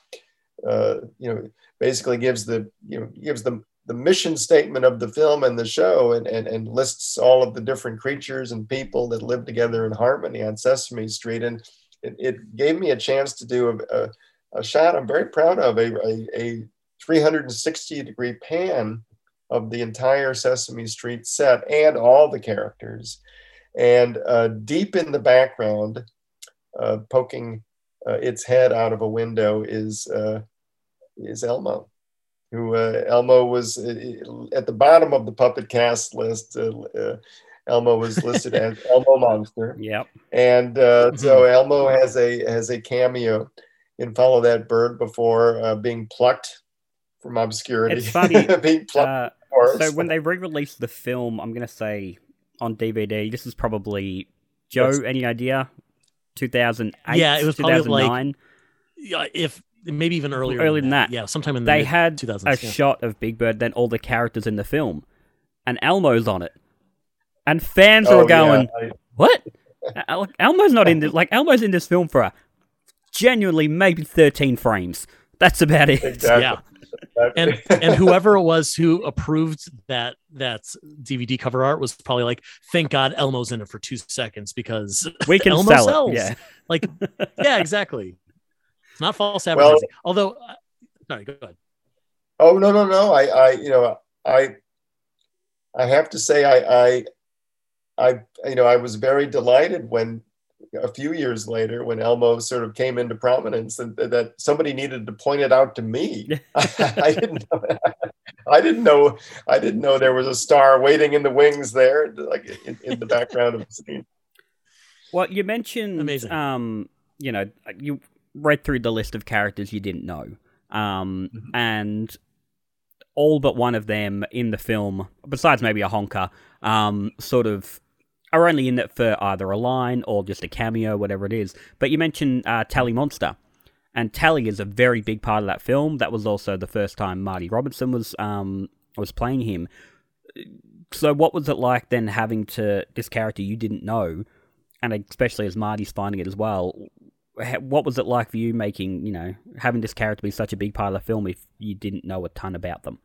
Speaker 3: uh, you know, basically gives the you know gives the the mission statement of the film and the show and, and, and lists all of the different creatures and people that live together in harmony on Sesame Street. And it, it gave me a chance to do a, a, a shot I'm very proud of, a, a, a 360 degree pan of the entire Sesame Street set and all the characters. And uh, deep in the background, uh, poking uh, its head out of a window, is, uh, is Elmo who uh, Elmo was uh, at the bottom of the puppet cast list. Uh, uh, Elmo was listed <laughs> as Elmo Monster,
Speaker 1: Yep.
Speaker 3: and uh, so Elmo has a has a cameo in Follow That Bird before uh, being plucked from obscurity.
Speaker 1: It's funny, <laughs>
Speaker 3: being plucked.
Speaker 1: Uh, so when they re-released the film, I'm gonna say on DVD. This is probably Joe.
Speaker 3: Yes.
Speaker 1: Any idea? 2008.
Speaker 2: Yeah, it was probably like-
Speaker 1: 2009.
Speaker 2: yeah, if maybe even earlier,
Speaker 1: Earlier than that.
Speaker 2: Yeah, sometime in the
Speaker 1: they
Speaker 2: mid-
Speaker 1: had
Speaker 2: 2000s.
Speaker 1: a
Speaker 2: yeah.
Speaker 1: shot of Big Bird, then all the characters in the film, and Elmo's on it, and fans
Speaker 3: Oh,
Speaker 1: were going,
Speaker 3: yeah,
Speaker 1: "What? <laughs> El- Elmo's not in this. Like Elmo's in this film for a genuinely maybe 13 frames. That's about it."
Speaker 3: exactly.
Speaker 2: Yeah. and and whoever it was who approved that that DVD cover art was probably like, thank God Elmo's in it for two seconds because
Speaker 1: We <laughs> can
Speaker 2: Elmo
Speaker 1: sell
Speaker 2: sells.
Speaker 1: it. Yeah.
Speaker 2: like <laughs> yeah, exactly. It's not false
Speaker 3: Well-
Speaker 2: Although, uh, sorry, go ahead.
Speaker 3: Oh no no no! I I you know I I have to say I I I you know I was very delighted when a few years later when Elmo sort of came into prominence and that somebody needed to point it out to me. <laughs> <laughs> I, didn't know <laughs> I didn't know I didn't know there was a star waiting in the wings there like in, in the background of the scene.
Speaker 1: Well, you mentioned,
Speaker 2: Amazing.
Speaker 1: um, you know, you read through the list of characters you didn't know, um,
Speaker 2: Mhm.
Speaker 1: and all but one of them in the film, besides maybe a honker, um, sort of are only in it for either a line or just a cameo, whatever it is. But you mentioned uh, Telly Monster, and Telly is a very big part of that film. That was also the first time Marty Robinson was um, was playing him. So, what was it like then having to this character you didn't know, and especially as Marty's finding it as well? Ha- What was it like for you making, you know, having this character be such a big part of the film if you didn't know a ton about them?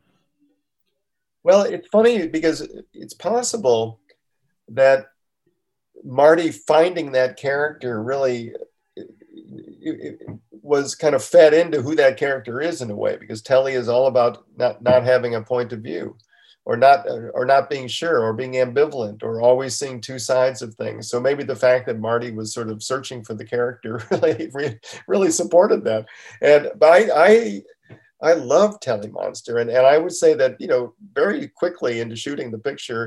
Speaker 3: Well, it's funny because it's possible that Marty finding that character really was kind of fed into who that character is in a way because Telly is all about not not having a point of view or not or not being sure or being ambivalent or always seeing two sides of things so maybe the fact that marty was sort of searching for the character <laughs> really really supported that and but i i I love Telly Monster, and, and I would say that you know very quickly into shooting the picture,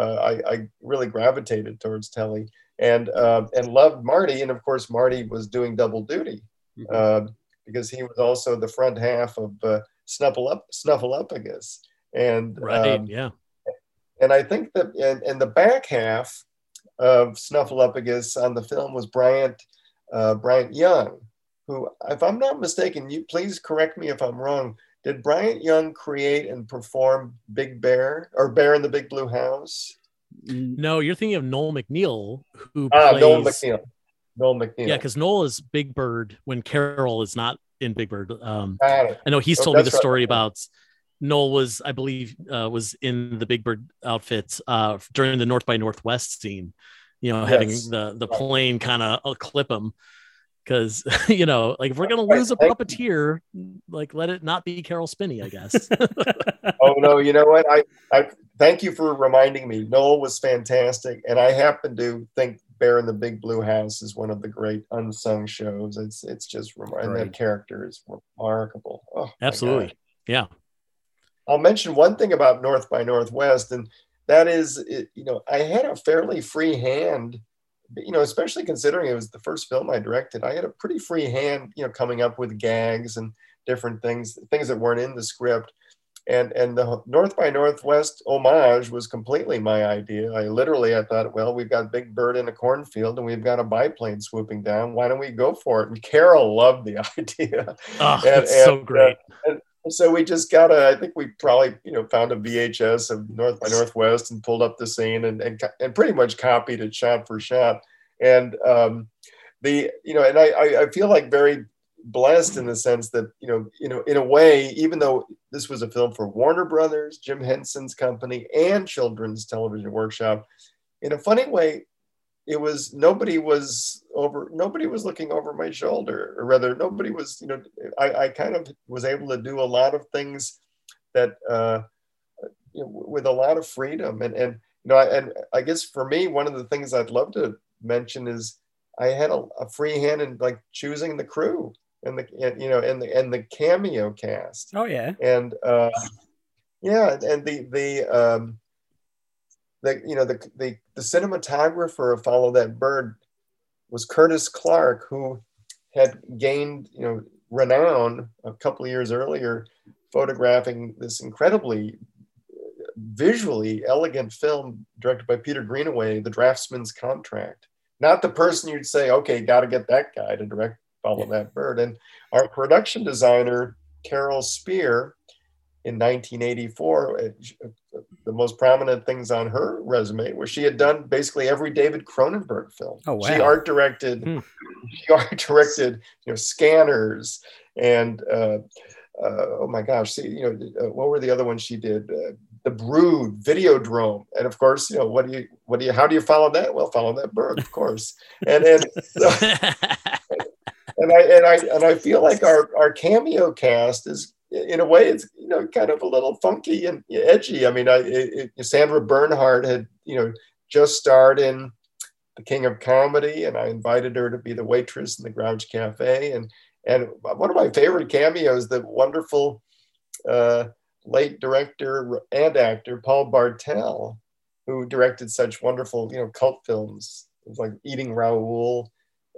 Speaker 3: uh, I, I really gravitated towards Telly. and uh, and loved Marty. And of course, Marty was doing double duty
Speaker 1: Mhm.
Speaker 3: uh, because he was also the front half of uh, Snuffle Up Snuffleupagus. And
Speaker 2: Right.
Speaker 3: um,
Speaker 2: yeah.
Speaker 3: and I think that in, in the back half of Snuffleupagus on the film was Bryant uh, Bryant Young, who, if I'm not mistaken, you please correct me if I'm wrong. Did Bryant Young create and perform Big Bear or Bear in the Big Blue House?
Speaker 2: No, you're thinking of Noel MacNeal, who
Speaker 3: Ah,
Speaker 2: plays.
Speaker 3: Noel MacNeal. Noel MacNeal.
Speaker 2: Yeah, because Noel is Big Bird when Caroll is not in Big Bird. Um, I know he's
Speaker 3: Oh,
Speaker 2: told me the
Speaker 3: that's right.
Speaker 2: story about Noel was, I believe, uh, was in the Big Bird outfit uh, during the North by Northwest scene. You know, having the the
Speaker 3: Right.
Speaker 2: plane kind of clip him because <laughs> you know, like if we're gonna lose a puppeteer, like let it not be Caroll Spinney, I guess. <laughs>
Speaker 3: oh no, you know what? I, I thank you for reminding me. Noel was fantastic, and I happen to think Bear in the Big Blue House is one of the great unsung shows. It's it's just remar- and
Speaker 1: Right.
Speaker 3: that character is remarkable. Oh.
Speaker 2: Absolutely, yeah.
Speaker 3: I'll mention one thing about North by Northwest, and that is, it, you know, I had a fairly free hand, you know, especially considering it was the first film I directed. I had a pretty free hand, you know, coming up with gags and different things, things that weren't in the script. And and the North by Northwest homage was completely my idea. I literally I thought, well, we've got Big Bird in a cornfield and we've got a biplane swooping down. Why don't we go for it? And Caroll loved the <laughs> idea.
Speaker 2: Oh,
Speaker 3: And-
Speaker 2: it's so
Speaker 3: and, uh,
Speaker 2: great.
Speaker 3: So we just got a, I think we probably, you know, found a VHS of North by Northwest and pulled up the scene and, and, and pretty much copied it shot for shot. And um, the, you know, and I, I, I feel like very blessed in the sense that, you know, you know, in a way, even though this was a film for Warner Brothers, Jim Henson's company and Children's Television Workshop, in a funny way, it was nobody was over nobody was looking over my shoulder or rather nobody was you know i, I kind of was able to do a lot of things that uh, you know, with a lot of freedom. And and you know I, and i guess for me one of the things i'd love to mention is i had a, a free hand in like choosing the crew and the and, you know and the and the cameo cast.
Speaker 1: Oh yeah.
Speaker 3: and uh, yeah, and the the um, the you know the, the the cinematographer of Follow That Bird was Curtis Clark, who had gained you know renown a couple of years earlier, photographing this incredibly visually elegant film directed by Peter Greenaway, The Draftsman's Contract. Not the person you'd say, okay, got to get that guy to direct Follow That Bird. And our production designer, Carol Spier, in 1984, uh, uh, the most prominent things on her resume was she had done basically every David Cronenberg film.
Speaker 1: Oh, wow.
Speaker 3: She art directed,
Speaker 2: Hmm. <laughs>
Speaker 3: she art directed, you know, Scanners and uh, uh, oh my gosh, see, you know, uh, what were the other ones she did? Uh, the Brood, Videodrome, and of course, you know, what do you, what do you, how do you follow that? Well, follow that bird, of course, and and <laughs> so, and I and I and I feel like our our cameo cast is in a way it's you know kind of a little funky and edgy. I mean, I it, it- Sandra Bernhard had you know just starred in The King of Comedy, and I invited her to be the waitress in the Grouch Cafe, and and one of my favorite cameos, the wonderful uh, late director and actor Paul Bartel, who directed such wonderful you know cult films like Eating Raoul.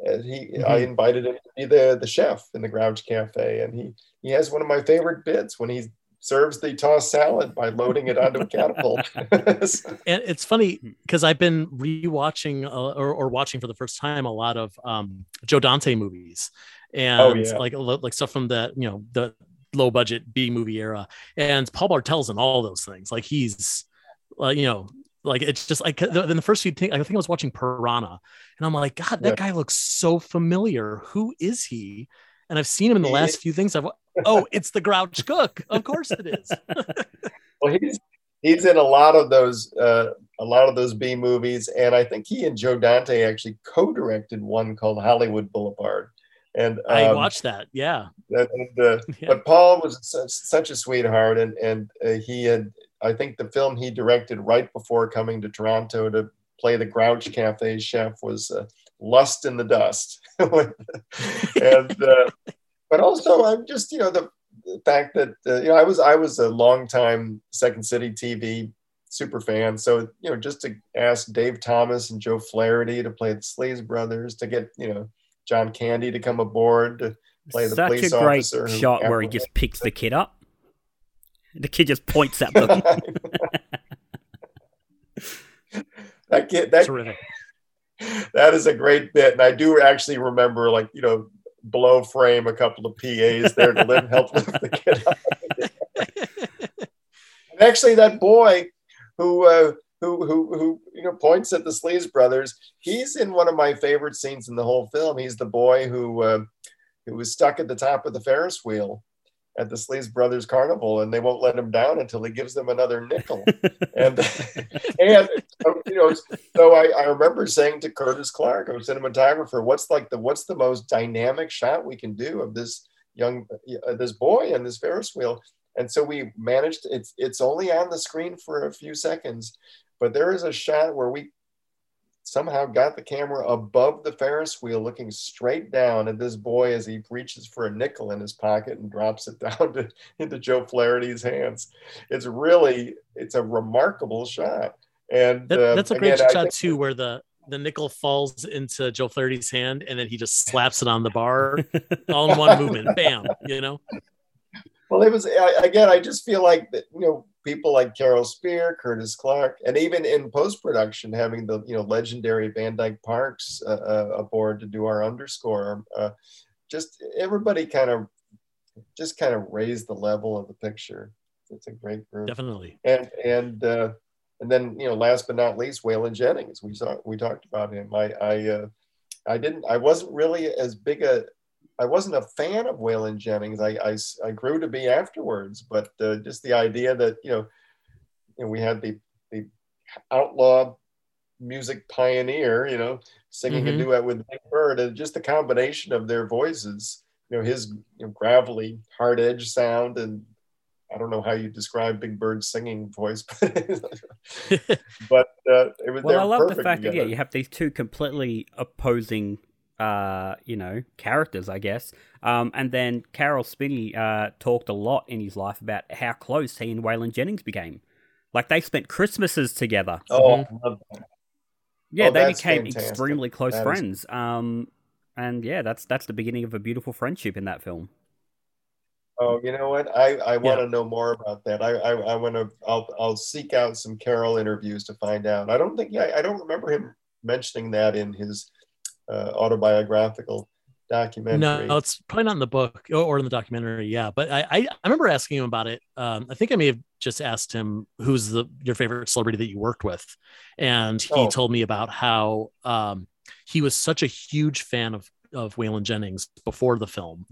Speaker 3: And he, I
Speaker 2: Mhm.
Speaker 3: invited him to be the, the chef in the Grouch Cafe, and he he has one of my favorite bits when he serves the tossed salad by loading it onto a catapult. <laughs> <laughs>
Speaker 2: and it's funny because I've been rewatching uh, or, or watching for the first time a lot of um, Joe Dante movies, and
Speaker 3: Oh, yeah.
Speaker 2: like a lo- like stuff from the you know the low budget B movie era. And Paul Bartel's in all those things. Like he's, uh, you know, like it's just like then the first few things. I think I was watching Piranha, and I'm like, God, that
Speaker 3: Yeah.
Speaker 2: guy looks so familiar. Who is he? And I've seen him in the last few things. I've oh, it's the Grouch Cook. Of course it is. <laughs>
Speaker 3: well, he's he's in a lot of those uh, a lot of those B movies, and I think he and Joe Dante actually co-directed one called Hollywood Boulevard. And
Speaker 2: I
Speaker 3: um,
Speaker 2: watched that. Yeah.
Speaker 3: and, uh, <laughs>
Speaker 2: Yeah.
Speaker 3: but Paul was such, such a sweetheart, and and uh, he had I think the film he directed right before coming to Toronto to play the Grouch Cafe chef was uh, Lust in the Dust, <laughs> and uh, but also I'm just you know the, the fact that uh, you know I was I was a long time Second City TV super fan. So you know, just to ask Dave Thomas and Joe Flaherty to play the Sleaze Brothers, to get you know John Candy to come aboard to play the
Speaker 1: Such
Speaker 3: police
Speaker 1: a great
Speaker 3: officer.
Speaker 1: shot where he just picks the kid up. <laughs> The kid just points at them. <laughs>
Speaker 3: that kid, that
Speaker 2: Terrific.
Speaker 3: that is a great bit, and I do actually remember, like you know, below frame a couple of PAs there to live, help lift the kid up. <laughs> and actually, that boy who uh, who who who you know points at the Sleaze brothers, he's in one of my favorite scenes in the whole film. He's the boy who uh, who was stuck at the top of the Ferris wheel at the Sleaze Brothers Carnival, and they won't let him down until he gives them another nickel. and <laughs> and you know, so I, I remember saying to Curtis Clark, our cinematographer, "What's like the what's the most dynamic shot we can do of this young uh, this boy and this Ferris wheel?" And so we managed. It's it's only on the screen for a few seconds, but there is a shot where we somehow got the camera above the Ferris wheel, looking straight down at this boy as he reaches for a nickel in his pocket and drops it <laughs> down to, into Joe Flaherty's hands. It's really, it's a remarkable shot. And
Speaker 2: That,
Speaker 3: uh,
Speaker 2: that's a great
Speaker 3: again, I
Speaker 2: shot too, where the the nickel falls into Joe Flaherty's hand and then he just slaps it on the bar <laughs> all in one movement. Bam, you know.
Speaker 3: Well, it was I, again. I just feel like that. You know, people like Carol Spier, Curtis Clark, and even in post production, having the you know legendary Van Dyke Parks uh, uh, aboard to do our underscore. Uh, just everybody kind of just kind of raised the level of the picture. It's a great group,
Speaker 2: Definitely.
Speaker 3: and and uh, and then you know, last but not least, Waylon Jennings. We saw we talked about him. I I uh, I didn't. I wasn't really as big a I wasn't a fan of Waylon Jennings. I, I, I grew to be afterwards, but uh, just the idea that you know, you know, we had the the outlaw music pioneer, you know, singing
Speaker 2: Mhm.
Speaker 3: a duet with Big Bird, and just the combination of their voices, you know, his you know, gravelly, hard edge sound, and I don't know how you describe Big Bird's singing voice, <laughs> but, <laughs> but uh, it was.
Speaker 1: well, I love the fact that yeah, you have these two completely opposing, uh, you know, characters, I guess. Um, and then Caroll Spinney uh, talked a lot in his life about how close he and Waylon Jennings became. Like they spent Christmases together.
Speaker 3: Oh, I love that.
Speaker 1: Yeah,
Speaker 3: Oh,
Speaker 1: they became
Speaker 3: fantastic.
Speaker 1: extremely close
Speaker 3: That is-
Speaker 1: friends. Um, and yeah, that's that's the beginning of a beautiful friendship in that film.
Speaker 3: Oh, you know what? I, I want to know more about that. I I, I want to. I'll I'll seek out some Caroll interviews to find out. I don't think. Yeah, I don't remember him mentioning that in his uh, autobiographical documentary.
Speaker 2: No, it's probably not in the book or, in the documentary. Yeah, but I, I I remember asking him about it. Um, I think I may have just asked him who's the your favorite celebrity that you worked with, and he
Speaker 3: Oh.
Speaker 2: told me about how um, he was such a huge fan of of Waylon Jennings before the film,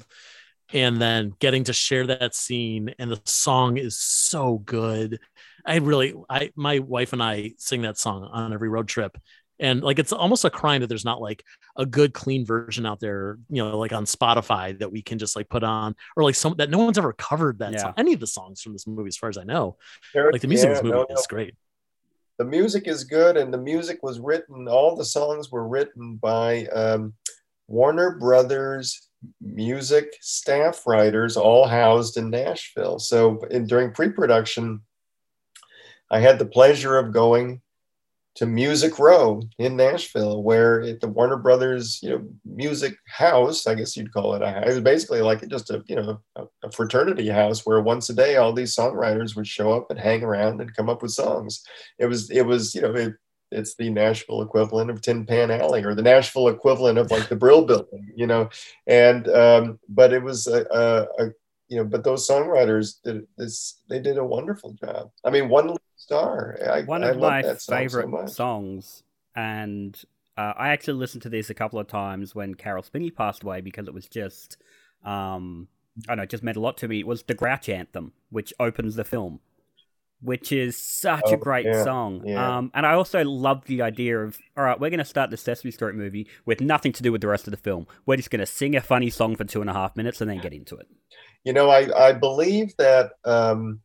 Speaker 2: and then getting to share that scene and the song is so good. I really, I my wife and I sing that song on every road trip. And like it's almost a crime that there's not like a good clean version out there, you know, like on Spotify that we can just like put on, or like some that no one's ever covered that
Speaker 1: Yeah.
Speaker 2: song, any of the songs from this movie, as far as I know.
Speaker 3: There-
Speaker 2: Like the music in
Speaker 3: yeah,
Speaker 2: this movie
Speaker 3: no, no.
Speaker 2: is great.
Speaker 3: the music is good and the music was written all the songs were written by um, warner brothers music staff writers all housed in nashville so in, during pre-production i had the pleasure of going to music row in nashville where at the warner brothers you know music house i guess you'd call it a was basically like just a you know a, a fraternity house where once a day all these songwriters would show up and hang around and come up with songs. It was it was you know it, it's the Nashville equivalent of Tin Pan Alley or the Nashville equivalent of like the Brill Building, you know, and um, but it was a, a, a you know, but those songwriters did this. They did a wonderful job. I mean, one star. I,
Speaker 1: One of
Speaker 3: love
Speaker 1: my
Speaker 3: that song
Speaker 1: favorite
Speaker 3: so
Speaker 1: songs, and uh, I actually listened to this a couple of times when Caroll Spinney passed away because it was just, um, I don't know, it just meant a lot to me. It was the Grouch Anthem, which opens the film, which is such a
Speaker 3: Oh,
Speaker 1: great
Speaker 3: yeah,
Speaker 1: song.
Speaker 3: yeah.
Speaker 1: Um, and I also love the idea of, all right, we're going to start the Sesame Street movie with nothing to do with the rest of the film. We're just going to sing a funny song for two and a half minutes and then get into it.
Speaker 3: You know, I, I believe that, um,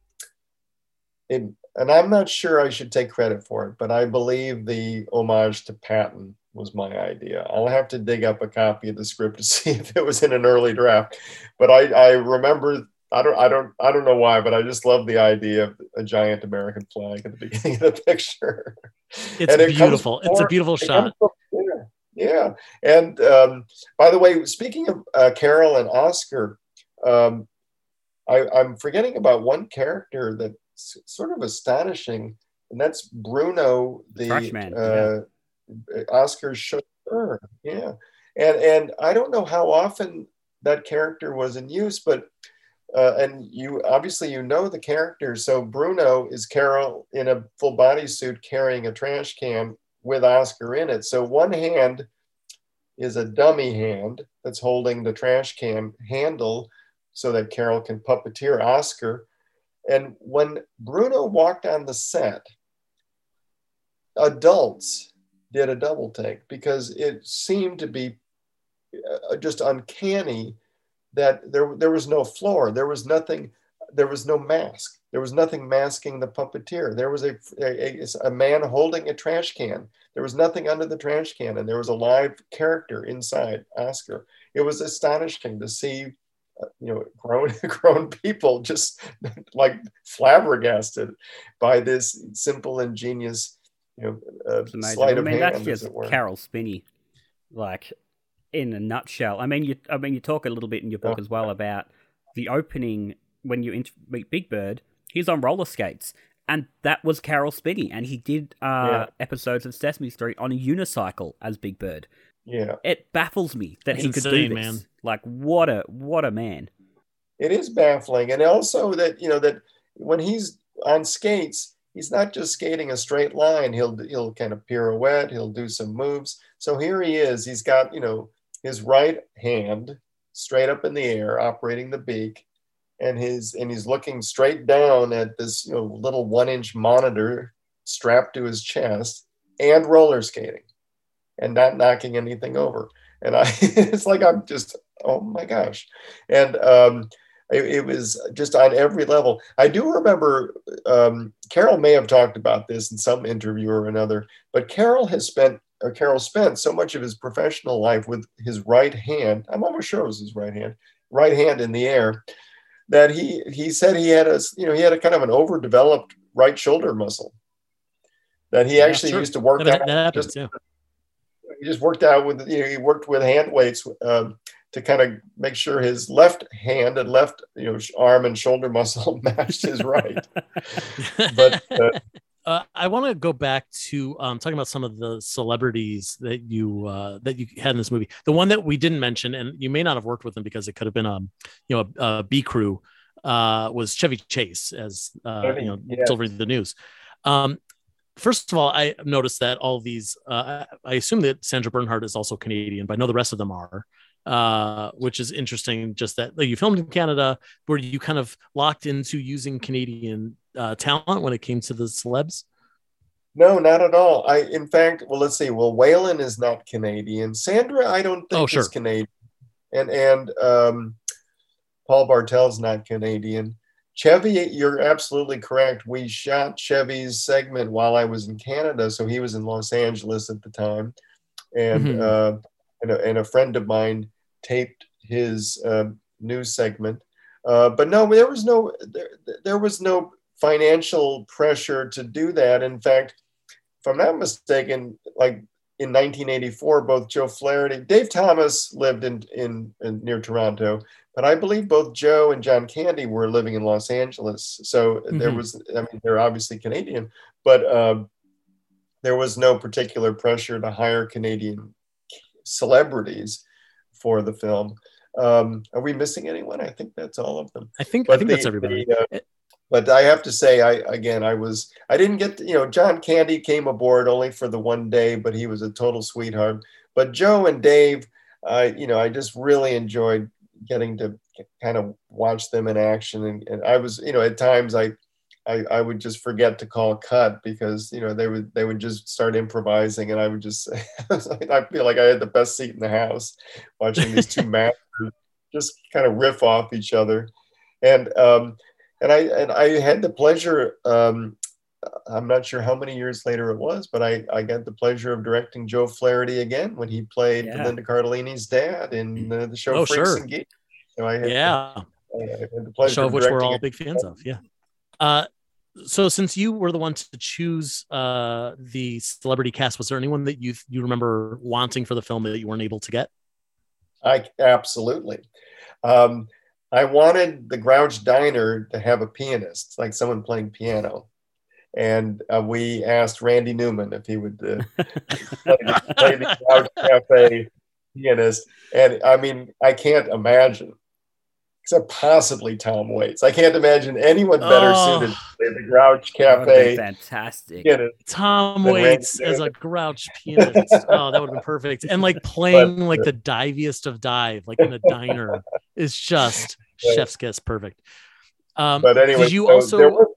Speaker 3: it, and I'm not sure I should take credit for it, but I believe the homage to Patton was my idea. I'll have to dig up a copy of the script to <laughs> see if it was in an early draft. But I, I remember I don't, I don't, I don't know why, but I just love the idea of a giant American flag at the <laughs> beginning of the picture.
Speaker 2: It's
Speaker 3: it
Speaker 2: beautiful. It's a beautiful shot.
Speaker 3: there. Yeah, and um, by the way, speaking of uh, Caroll and Oscar, um, I, I'm forgetting about one character that's sort of astonishing, and that's Bruno, the
Speaker 1: Trash man,
Speaker 3: uh, Oscar's chauffeur. Yeah, and and I don't know how often that character was in use, but uh, and you obviously you know the character. So Bruno is Caroll in a full bodysuit carrying a trash can with Oscar in it. So one hand is a dummy hand that's holding the trash can handle so that Caroll can puppeteer Oscar. And when Bruno walked on the set, adults did a double take because it seemed to be uh, just uncanny that there, there was no floor. There was nothing, there was no mask. There was nothing masking the puppeteer. There was a, a, a man holding a trash can. There was nothing under the trash can, and there was a live character inside Oscar. It was astonishing to see, you know, grown <laughs> grown people just like flabbergasted by this simple, ingenious, you know, uh, sleight
Speaker 1: I mean,
Speaker 3: hand,
Speaker 1: that's just. Caroll Spinney, like in a nutshell. I mean, you, I mean, you talk a little bit in your book
Speaker 3: Yeah.
Speaker 1: as well about the opening when you meet Big Bird. He's on roller skates, and that was Caroll Spinney, and he did uh,
Speaker 3: Yeah.
Speaker 1: episodes of Sesame Street on a unicycle as Big Bird.
Speaker 3: Yeah,
Speaker 1: It baffles me that
Speaker 2: That's
Speaker 1: he could
Speaker 2: insane,
Speaker 1: do this.
Speaker 2: man.
Speaker 1: Like, what a what a man!
Speaker 3: it is baffling, and also that you know that when he's on skates, he's not just skating a straight line. He'll he'll kind of pirouette. He'll do some moves. So here he is. He's got you know his right hand straight up in the air, operating the beak, and his and he's looking straight down at this you know little one inch monitor strapped to his chest, and roller skating, and not knocking anything over. And I, <laughs> it's like I'm just, oh my gosh, and um, it, it was just on every level. I do remember um, Caroll may have talked about this in some interview or another, but Caroll has spent, or Caroll spent so much of his professional life with his right hand. I'm almost sure it was his right hand, right hand in the air, that he he said he had a, you know, he had a kind of an overdeveloped right shoulder muscle. That he
Speaker 2: Yeah,
Speaker 3: actually
Speaker 2: sure.
Speaker 3: used to work
Speaker 2: That,
Speaker 3: out.
Speaker 2: that happens,
Speaker 3: just,
Speaker 2: yeah.
Speaker 3: He just worked out with you know he worked with hand weights um, to kind of make sure his left hand and left you know arm and shoulder muscle <laughs> matched his right <laughs> but uh,
Speaker 2: uh, I want to go back to um, talking about some of the celebrities that you uh, that you had in this movie. The one that we didn't mention, and you may not have worked with them because it could have been um you know a, a B crew, uh, was Chevy Chase as uh, you know
Speaker 3: yes.
Speaker 2: delivering the news. Um, first of all, I noticed that all these. Uh, I assume that Sandra Bernhard is also Canadian, but I know the rest of them are. Uh, which is interesting. Just that like, you filmed in Canada, were you kind of locked into using Canadian uh, talent when it came to the celebs?
Speaker 3: no not at all i in fact well let's see well Waylon is not canadian sandra i don't think
Speaker 2: Oh,
Speaker 3: is
Speaker 2: sure.
Speaker 3: canadian and and um, paul bartel's not canadian chevy you're absolutely correct. We shot chevy's segment while i was in canada so he was in los angeles at the time. And
Speaker 2: Mhm.
Speaker 3: uh, and, a, and a friend of mine taped his uh, news segment. Uh, but no there was no there, there was no financial pressure to do that. In fact if i'm not mistaken like in 1984 both joe flaherty dave thomas lived in, in, in near toronto but i believe both joe and john candy were living in los angeles so there
Speaker 2: Mhm.
Speaker 3: was i mean they're obviously canadian but um, there was no particular pressure to hire canadian celebrities for the film um, are we missing anyone i think that's all of them
Speaker 2: I think I think
Speaker 3: the-
Speaker 2: that's everybody.
Speaker 3: the, uh, but I have to say, I again, I was, I didn't get, to, you know, John Candy came aboard only for the one day, but he was a total sweetheart. But Joe and Dave, uh, you know, I just really enjoyed getting to kind of watch them in action, and, and I was, you know, at times I, I, I would just forget to call cut because you know they would they would just start improvising, and I would just, <laughs> I feel like I had the best seat in the house watching these two <laughs> masters just kind of riff off each other, and. um and I and I had the pleasure. Um, I'm not sure how many years later it was, but I, I got the pleasure of directing Joe Flaherty again when he played
Speaker 1: Yeah.
Speaker 3: Linda Cardellini's dad in uh, the show
Speaker 2: Oh,
Speaker 3: Freaks
Speaker 2: sure.
Speaker 3: and Geeks. So I had
Speaker 2: yeah,
Speaker 3: Uh,
Speaker 2: show of which we're all big fans of. Yeah. Uh, so since you were the one to choose uh, the celebrity cast, was there anyone that you you remember wanting for the film that you weren't able to get?
Speaker 3: I absolutely. Um, I wanted the Grouch Diner to have a pianist, like someone playing piano. And uh, we asked Randy Newman if he would uh, <laughs> play, the, play the Grouch Cafe pianist. And I mean, I can't imagine, except possibly Tom Waits. I can't imagine anyone better oh, suited to the Grouch Cafe.
Speaker 1: fantastic.
Speaker 3: Pianist
Speaker 2: Tom Waits as a Grouch pianist. <laughs> oh, that would have been perfect. And like playing but, like the diviest of dive, like in a diner, is just <laughs> chef's kiss, perfect. Um,
Speaker 3: but anyway,
Speaker 2: did you so also?
Speaker 3: Was,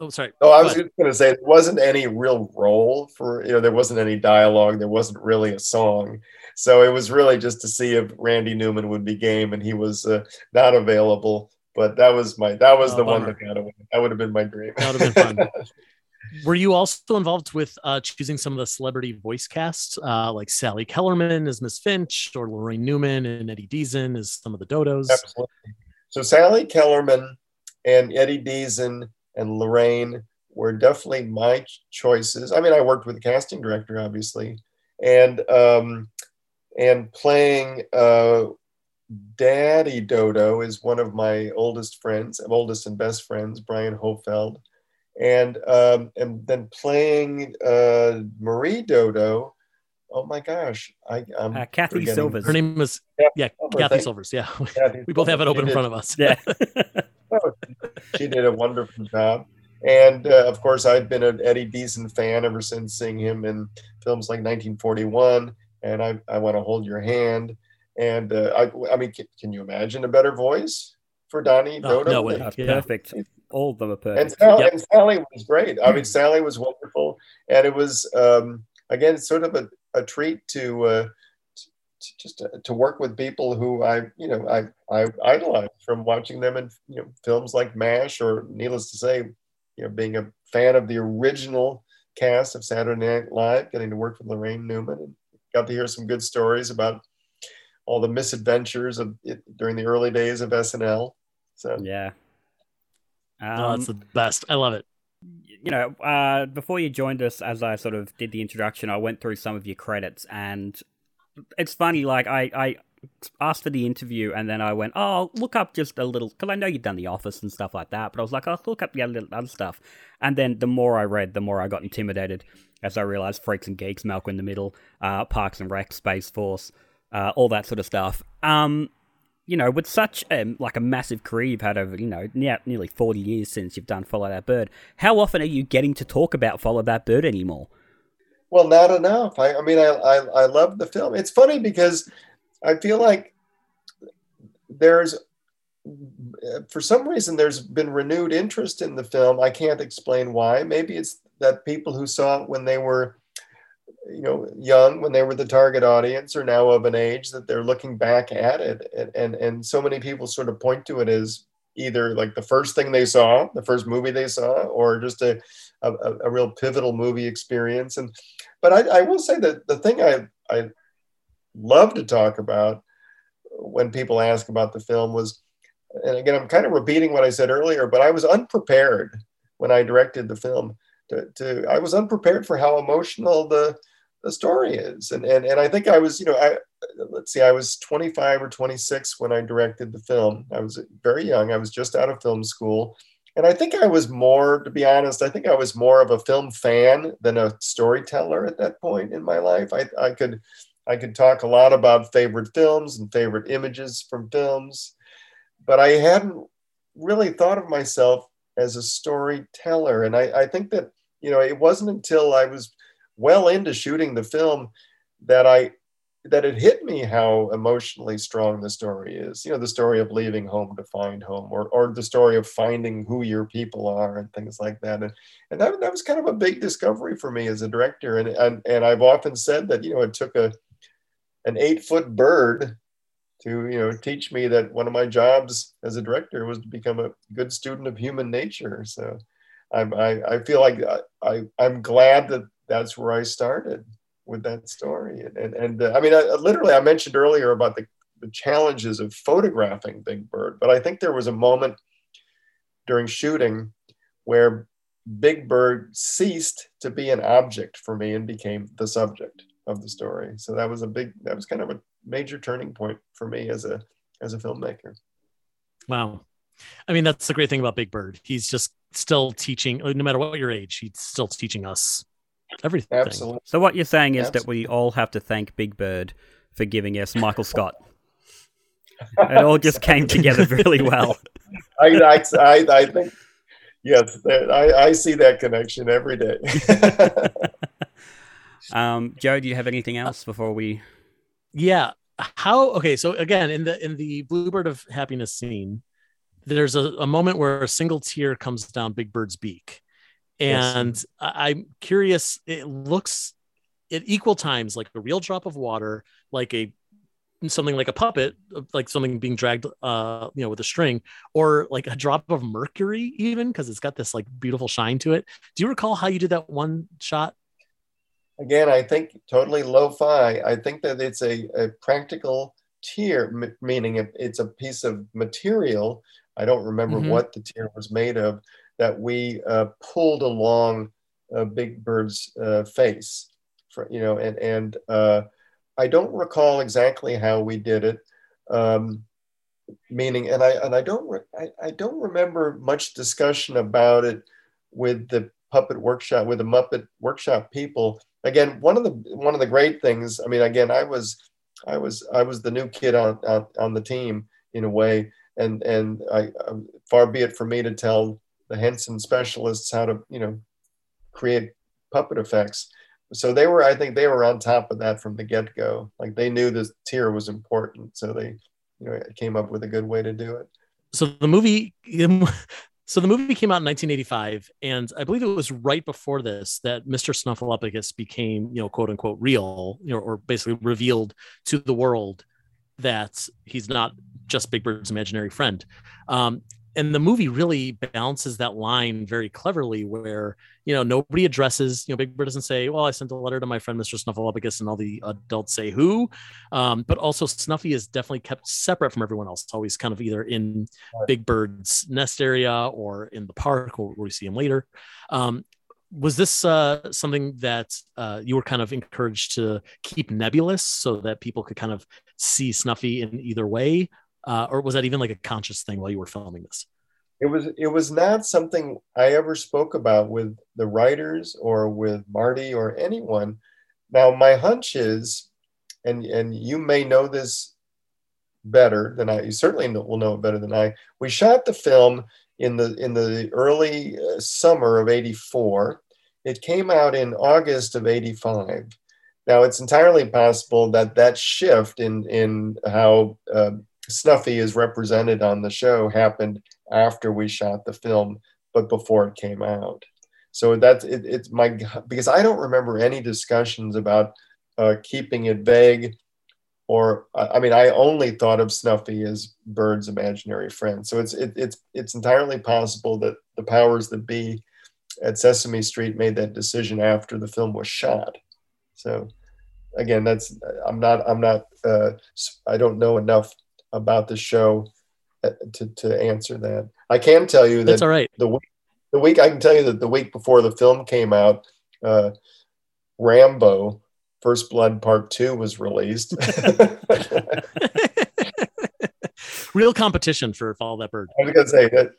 Speaker 2: oh, sorry.
Speaker 3: Oh, I was just going to say there wasn't any real role for you know there wasn't any dialogue, there wasn't really a song, so it was really just to see if Randy Newman would be game, and he was uh, not available. But that was my that was oh, the bummer. one that got away. That would have been my dream.
Speaker 2: That would have been fun. <laughs> Were you also involved with uh, choosing some of the celebrity voice casts, uh, like Sally Kellerman as Miss Finch, or Laraine Newman and Eddie Deezen as some of the Dodos?
Speaker 3: Absolutely. So Sally Kellerman and Eddie Deezen and Laraine were definitely my choices. I mean, I worked with the casting director, obviously, and um, and playing uh, Daddy Dodo is one of my oldest friends, oldest and best friends, Brian Hohlfeld, and um, and then playing uh, Marie Dodo oh my gosh, I
Speaker 1: am uh, Cathy Silvers.
Speaker 2: Her name was yeah, yeah Cathy Silvers. Yeah, Cathy <laughs> we both have it open in front of us.
Speaker 1: Yeah, <laughs>
Speaker 3: oh, she did a wonderful job. And uh, of course, I've been an Eddie Deezen fan ever since seeing him in films like 1941 and I, I Want to Hold Your Hand. And uh, I, I mean, can, can, you imagine a better voice for Donnie oh, Dodo?
Speaker 1: No way. Perfect. All of them are perfect.
Speaker 3: And Sally, yep. and Sally was great. I mean, Sally was wonderful. And it was, um, again, sort of a, a treat to, uh, to just to, to, work with people who I, you know, I, I idolize from watching them in you know, films like MASH, or needless to say, you know, being a fan of the original cast of Saturday Night Live, getting to work with Laraine Newman, and got to hear some good stories about all the misadventures of it during the early days of SNL. So
Speaker 1: yeah,
Speaker 2: um, oh, that's the best. I love it
Speaker 1: you know, uh, before you joined us, as I sort of did the introduction, I went through some of your credits, and it's funny. Like I, I asked for the interview, and then I went, "Oh, look up just a little," because I know you've done The Office and stuff like that. But I was like, "I'll oh, look up the other, other stuff." And then the more I read, the more I got intimidated, as I realized Freaks and Geeks, Malcolm in the Middle, uh, Parks and Rec, Space Force, uh, all that sort of stuff. Um, you know, with such a, like a massive career you've had over, you know, now nearly 40 years since you've done Follow That Bird, how often are you getting to talk about Follow That Bird anymore?
Speaker 3: Well, not enough. I, I mean, I, I, I love the film. It's funny because I feel like there's, for some reason, there's been renewed interest in the film. I can't explain why. Maybe it's that people who saw it when they were you know young when they were the target audience are now of an age that they're looking back at it. And and, and so many people sort of point to it as either like the first thing they saw the first movie they saw or just a a, a real pivotal movie experience. And but I, I will say that the thing I I love to talk about when people ask about the film was and again I'm kind of repeating what I said earlier but I was unprepared when I directed the film to, to I was unprepared for how emotional the the story is. And, and, and I think I was, you know, I, let's see, I was 25 or 26 when I directed the film. I was very young. I was just out of film school. And I think I was more, to be honest, I think I was more of a film fan than a storyteller at that point in my life. I, I could, I could talk a lot about favorite films and favorite images from films, but I hadn't really thought of myself as a storyteller. And I, I think that, you know, it wasn't until I was well into shooting the film that I that it hit me how emotionally strong the story is. You know, the story of leaving home to find home, or or the story of finding who your people are, and things like that. And and that, that was kind of a big discovery for me as a director. And and and I've often said that you know it took a an eight foot bird to you know teach me that one of my jobs as a director was to become a good student of human nature. So. I'm, I, I feel like I, I, I'm glad that that's where I started with that story. And, and, and uh, I mean, I, literally, I mentioned earlier about the, the challenges of photographing Big Bird. But I think there was a moment during shooting where Big Bird ceased to be an object for me and became the subject of the story. So that was a big, that was kind of a major turning point for me as a as a filmmaker.
Speaker 2: Wow. I mean, that's the great thing about Big Bird. He's just still teaching, no matter what your age, he's still teaching us everything.
Speaker 3: Absolutely.
Speaker 1: So what you're saying is Absolutely. that we all have to thank Big Bird for giving us Michael Scott. it all just came together really well. <laughs>
Speaker 3: I, I, I, I think, yes, I, I see that connection every day. <laughs>
Speaker 1: um, Joe, do you have anything else before we?
Speaker 2: Yeah. How? Okay. So again, in the in the Bluebird of Happiness scene, there's a, a moment where a single tear comes down Big Bird's beak, and yes. I, I'm curious. It looks at equal times like a real drop of water, like a something like a puppet, like something being dragged, uh, you know, with a string, or like a drop of mercury, even because it's got this like beautiful shine to it. Do you recall how you did that one shot?
Speaker 3: Again, I think totally lo-fi. I think that it's a, a practical tear, m- meaning it's a piece of material. I don't remember mm-hmm. what the tear was made of. That we uh, pulled along a Big Bird's uh, face, for, you know, and and uh, I don't recall exactly how we did it. Um, meaning, and I and I don't re- I, I don't remember much discussion about it with the puppet workshop with the Muppet workshop people. Again, one of the one of the great things. I mean, again, I was I was I was the new kid on on, on the team in a way, and and I um, far be it for me to tell the Henson specialists how to you know create puppet effects. So they were i think they were on top of that from the get-go. Like they knew this tear was important so they you know came up with a good way to do it.
Speaker 2: So the movie <laughs> so the movie came out in 1985 and i believe it was right before this that mr snuffleupagus became you know quote unquote real you know or basically revealed to the world that he's not just big bird's imaginary friend. Um, and the movie really balances that line very cleverly where you know nobody addresses you know big bird doesn't say well i sent a letter to my friend mr snuffleupagus and all the adults say who. Um, but also snuffy is definitely kept separate from everyone else it's always kind of either in big bird's nest area or in the park where we see him later. Um, was this uh, something that uh, you were kind of encouraged to keep nebulous so that people could kind of see snuffy in either way uh, or was that even like a conscious thing while you were filming this?
Speaker 3: It was. It was not something I ever spoke about with the writers or with Marty or anyone. Now, my hunch is, and and you may know this better than I. You certainly will know it better than I. We shot the film in the in the early uh, summer of '84. It came out in August of '85. Now, it's entirely possible that that shift in in how uh, Snuffy is represented on the show happened after we shot the film, but before it came out. So that's it, it's my because I don't remember any discussions about uh, keeping it vague, or I mean I only thought of Snuffy as Bird's imaginary friend. So it's it, it's it's entirely possible that the powers that be at Sesame Street made that decision after the film was shot. So again, that's I'm not I'm not uh, I don't know enough about the show uh, to, to answer that. I can tell you that
Speaker 2: That's all right.
Speaker 3: The week, the week I can tell you that the week before the film came out, uh, Rambo First Blood Part Two was released. <laughs>
Speaker 2: Real competition for Follow That Bird.
Speaker 3: I was gonna say that.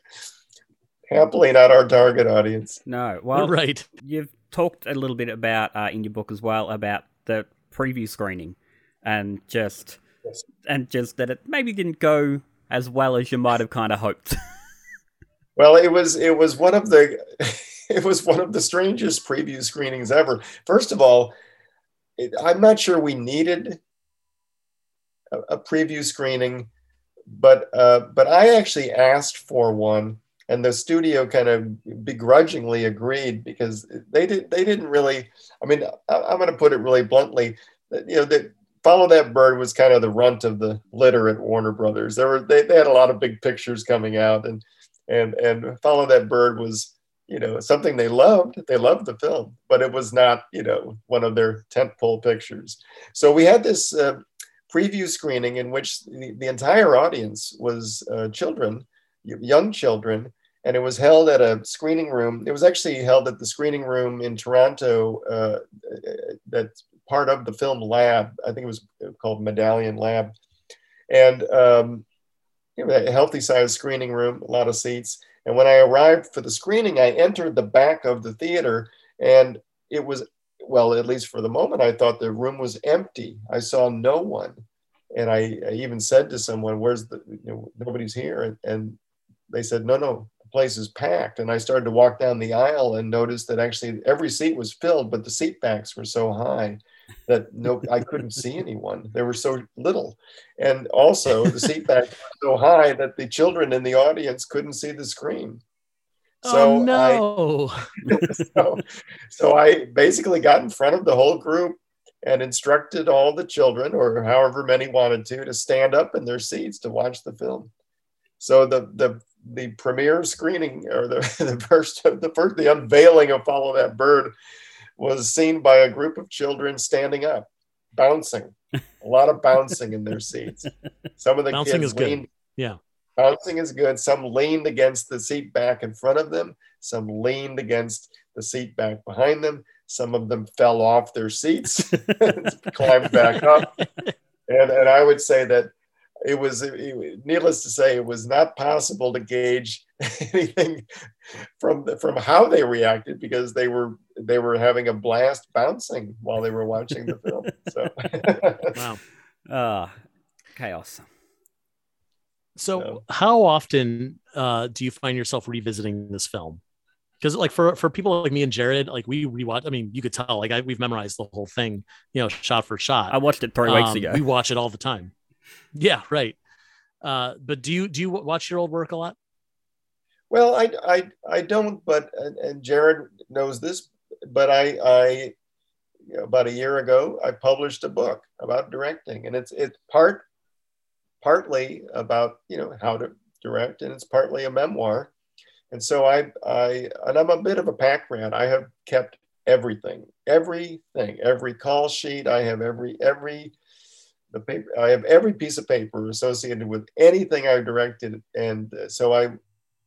Speaker 3: Happily, not our target audience.
Speaker 1: No, well,
Speaker 2: right.
Speaker 1: You've talked a little bit about uh, in your book as well about the preview screening and just yes. And just that it maybe didn't go as well as you might have kind of hoped. <laughs>
Speaker 3: well, it was it was one of the <laughs> it was one of the strangest preview screenings ever. First of all, it, I'm not sure we needed a, a preview screening, but uh, but I actually asked for one, and the studio kind of begrudgingly agreed because they did they didn't really. I mean, I, I'm going to put it really bluntly. You know, that Follow That Bird was kind of the runt of the litter at Warner Brothers. There were they, they had a lot of big pictures coming out, and and and Follow That Bird was you know something they loved. They loved the film, but it was not you know one of their tentpole pictures. So we had this uh, preview screening in which the, the entire audience was uh, children, young children, and it was held at a screening room. It was actually held at the screening room in Toronto. Uh, that's part of the film lab. I think it was called Medallion Lab, and um, you know, a healthy sized screening room, a lot of seats. And when I arrived for the screening, I entered the back of the theater, and it was well, at least for the moment, I thought the room was empty. I saw no one. And I, I even said to someone, Where's the, you know, nobody's here. And, and they said, No, no, the place is packed. And I started to walk down the aisle and noticed that actually every seat was filled, but the seat backs were so high that no, I couldn't see anyone. They were so little. And also, the <laughs> seat backs were so high that the children in the audience couldn't see the screen.
Speaker 2: Oh, so oh, no.
Speaker 3: I, <laughs> so, so I basically got in front of the whole group and instructed all the children, or however many wanted to, to stand up in their seats to watch the film. So the the the premiere screening or the, <laughs> the first the first the unveiling of Follow That Bird was seen by a group of children standing up, bouncing, a lot of bouncing in their seats. <laughs> Some of the
Speaker 2: bouncing
Speaker 3: kids
Speaker 2: is leaned, good. Yeah.
Speaker 3: Bouncing is good. Some leaned against the seat back in front of them. Some leaned against the seat back behind them. Some of them fell off their seats, <laughs> climbed back up. And, and I would say that it was, it, needless to say, it was not possible to gauge <laughs> anything from the, from how they reacted because they were they were having a blast bouncing while they were watching the film. So, <laughs>
Speaker 1: wow, uh, chaos.
Speaker 2: So, how often uh, do you find yourself revisiting this film? Because, like, for for people like me and Jared, like we rewatch. I mean, you could tell, like, I, we've memorized the whole thing, you know, shot for shot.
Speaker 1: I watched it three weeks
Speaker 2: um,
Speaker 1: ago.
Speaker 2: We watch it all the time. Yeah, right. Uh, but do you do you watch your old work a lot?
Speaker 3: Well, I I I don't, but and Jared knows this, but I I about a year ago I published a book about directing, and it's it's part partly about you know how to direct, and it's partly a memoir. And so I, I, and I'm a bit of a pack rat. I have kept everything, everything, every call sheet. I have every every the paper. I have every piece of paper associated with anything I've directed, and so I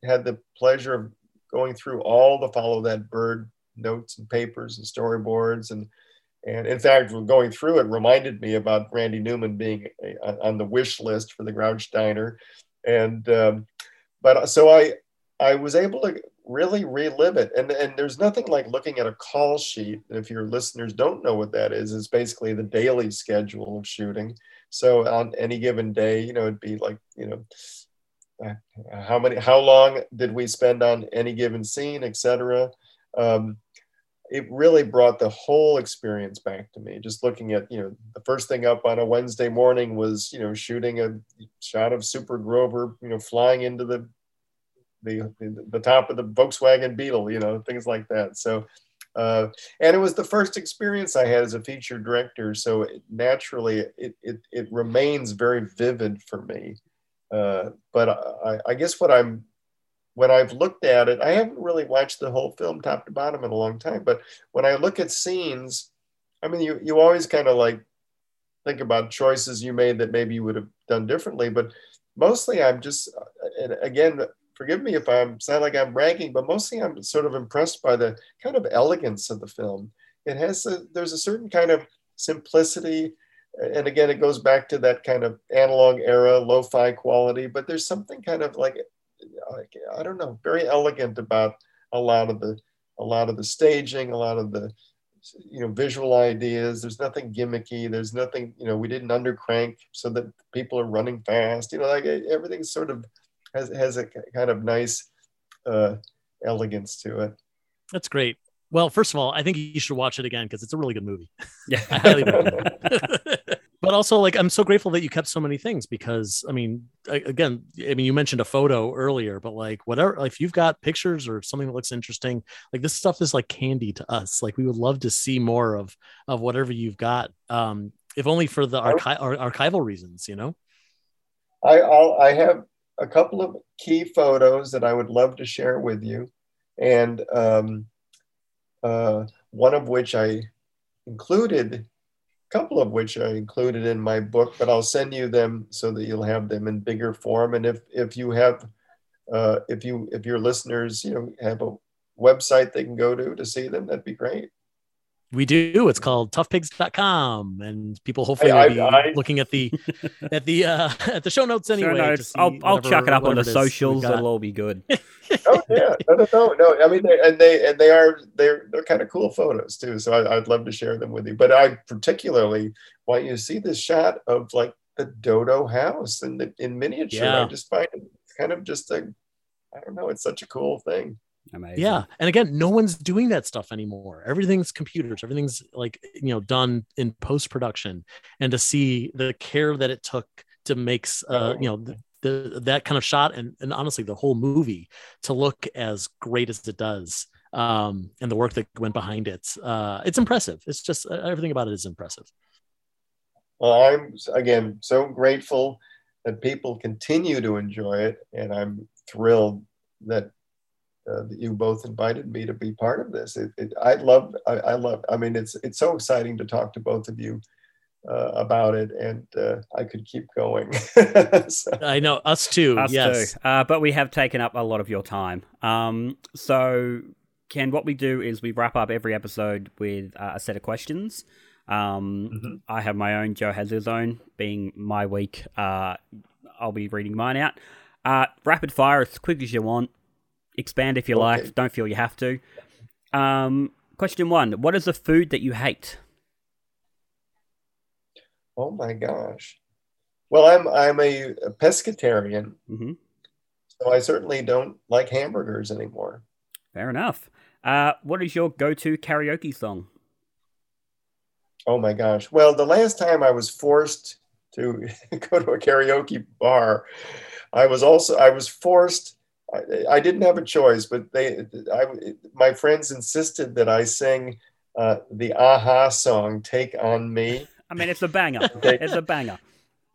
Speaker 3: had the pleasure of going through all the follow that bird notes and papers and storyboards and and in fact, going through it reminded me about Randy Newman being a, on the wish list for the Grouch Diner. And, um, but so I, I was able to really relive it. And, and there's nothing like looking at a call sheet. If your listeners don't know what that is, it's basically the daily schedule of shooting. So on any given day, you know, it'd be like, you know, uh, how many, how long did we spend on any given scene, etc. Um, it really brought the whole experience back to me. Just looking at, you know, the first thing up on a Wednesday morning was, you know, shooting a shot of Super Grover, you know, flying into the the the top of the Volkswagen Beetle, you know, things like that. So, uh, and it was the first experience I had as a feature director. So it, naturally, it, it it remains very vivid for me. Uh, but I, I guess what I'm when I've looked at it, I haven't really watched the whole film top to bottom in a long time, but when I look at scenes, I mean, you, you always kind of like think about choices you made that maybe you would have done differently, but mostly I'm just, uh, and again, forgive me if I'm sound like I'm bragging, but mostly I'm sort of impressed by the kind of elegance of the film. It has, a, there's a certain kind of simplicity. And again, it goes back to that kind of analog era, lo-fi quality, but there's something kind of like I don't know, very elegant about a lot of the a lot of the staging, a lot of the you know visual ideas. There's nothing gimmicky. There's nothing you know we didn't undercrank so that people are running fast. You know, like everything sort of has has a kind of nice uh, elegance to it.
Speaker 2: That's great. Well, first of all, I think you should watch it again because it's a really good movie. Yeah, <laughs> I highly recommend. <laughs> but also like i'm so grateful that you kept so many things because i mean again i mean you mentioned a photo earlier but like whatever if you've got pictures or something that looks interesting like this stuff is like candy to us. Like we would love to see more of of whatever you've got um if only for the archi- archival reasons you know?
Speaker 3: I I'll, i have a couple of key photos that i would love to share with you. And um uh one of which i included couple of which I included in my book, but I'll send you them so that you'll have them in bigger form. And if if you have uh, if you if your listeners you know have a website they can go to to see them, that'd be great.
Speaker 2: We do. It's called toughpigs.com. And people hopefully
Speaker 3: I-
Speaker 2: will be
Speaker 3: I-
Speaker 2: looking at the <laughs> at the uh at the show notes
Speaker 1: Show
Speaker 2: anyway. to
Speaker 1: notes.
Speaker 2: see
Speaker 1: I'll, I'll
Speaker 2: whatever-
Speaker 1: chuck it up on the
Speaker 2: it is
Speaker 1: socials.
Speaker 2: got.
Speaker 1: It'll all be good. <laughs>
Speaker 3: oh yeah, no, no, no, no. I mean, they, and they and they are they're they're kind of cool photos too. So I, I'd love to share them with you. But I particularly want you to see this shot of like the Dodo house in the in miniature.
Speaker 2: Yeah.
Speaker 3: I just find it kind of just a, I don't know. It's such a cool thing.
Speaker 1: Amazing.
Speaker 2: Yeah. And again, no one's doing that stuff anymore. Everything's computers, everything's like, you know, done in post production. And to see the care that it took to make, uh, you know, the, the, that kind of shot and, and honestly, the whole movie to look as great as it does um, and the work that went behind it. Uh, it's impressive. It's just uh, everything about it is impressive.
Speaker 3: Well, I'm again so grateful that people continue to enjoy it, and I'm thrilled that, uh, that you both invited me to be part of this. It, it, I love, I, I love. I mean, it's it's so exciting to talk to both of you uh, about it, and uh, I could keep going. <laughs> So-
Speaker 2: I know us too.
Speaker 1: Us
Speaker 2: yes.
Speaker 1: too. Uh, but we have taken up a lot of your time. Um, so, Ken, what we do is we wrap up every episode with uh, a set of questions. Um,
Speaker 3: Mhm.
Speaker 1: I have my own. Joe has his own. Being my week, uh, I'll be reading mine out. Uh, rapid fire as quick as you want. Expand if you
Speaker 3: Okay.
Speaker 1: like. Don't feel you have to. Um, question one: What is the food that you hate?
Speaker 3: oh my gosh. Well, I'm I'm a, a pescatarian,
Speaker 1: hmm
Speaker 3: so I certainly don't like hamburgers anymore.
Speaker 1: Fair enough. Uh, what is your go-to karaoke song?
Speaker 3: Oh my gosh. Well, the last time I was forced to <laughs> go to a karaoke bar, I was also I was forced. I, I didn't have a choice, but they, I, my friends insisted that I sing uh, the a-ha song "Take on Me."
Speaker 1: I mean, it's a banger. It's a banger.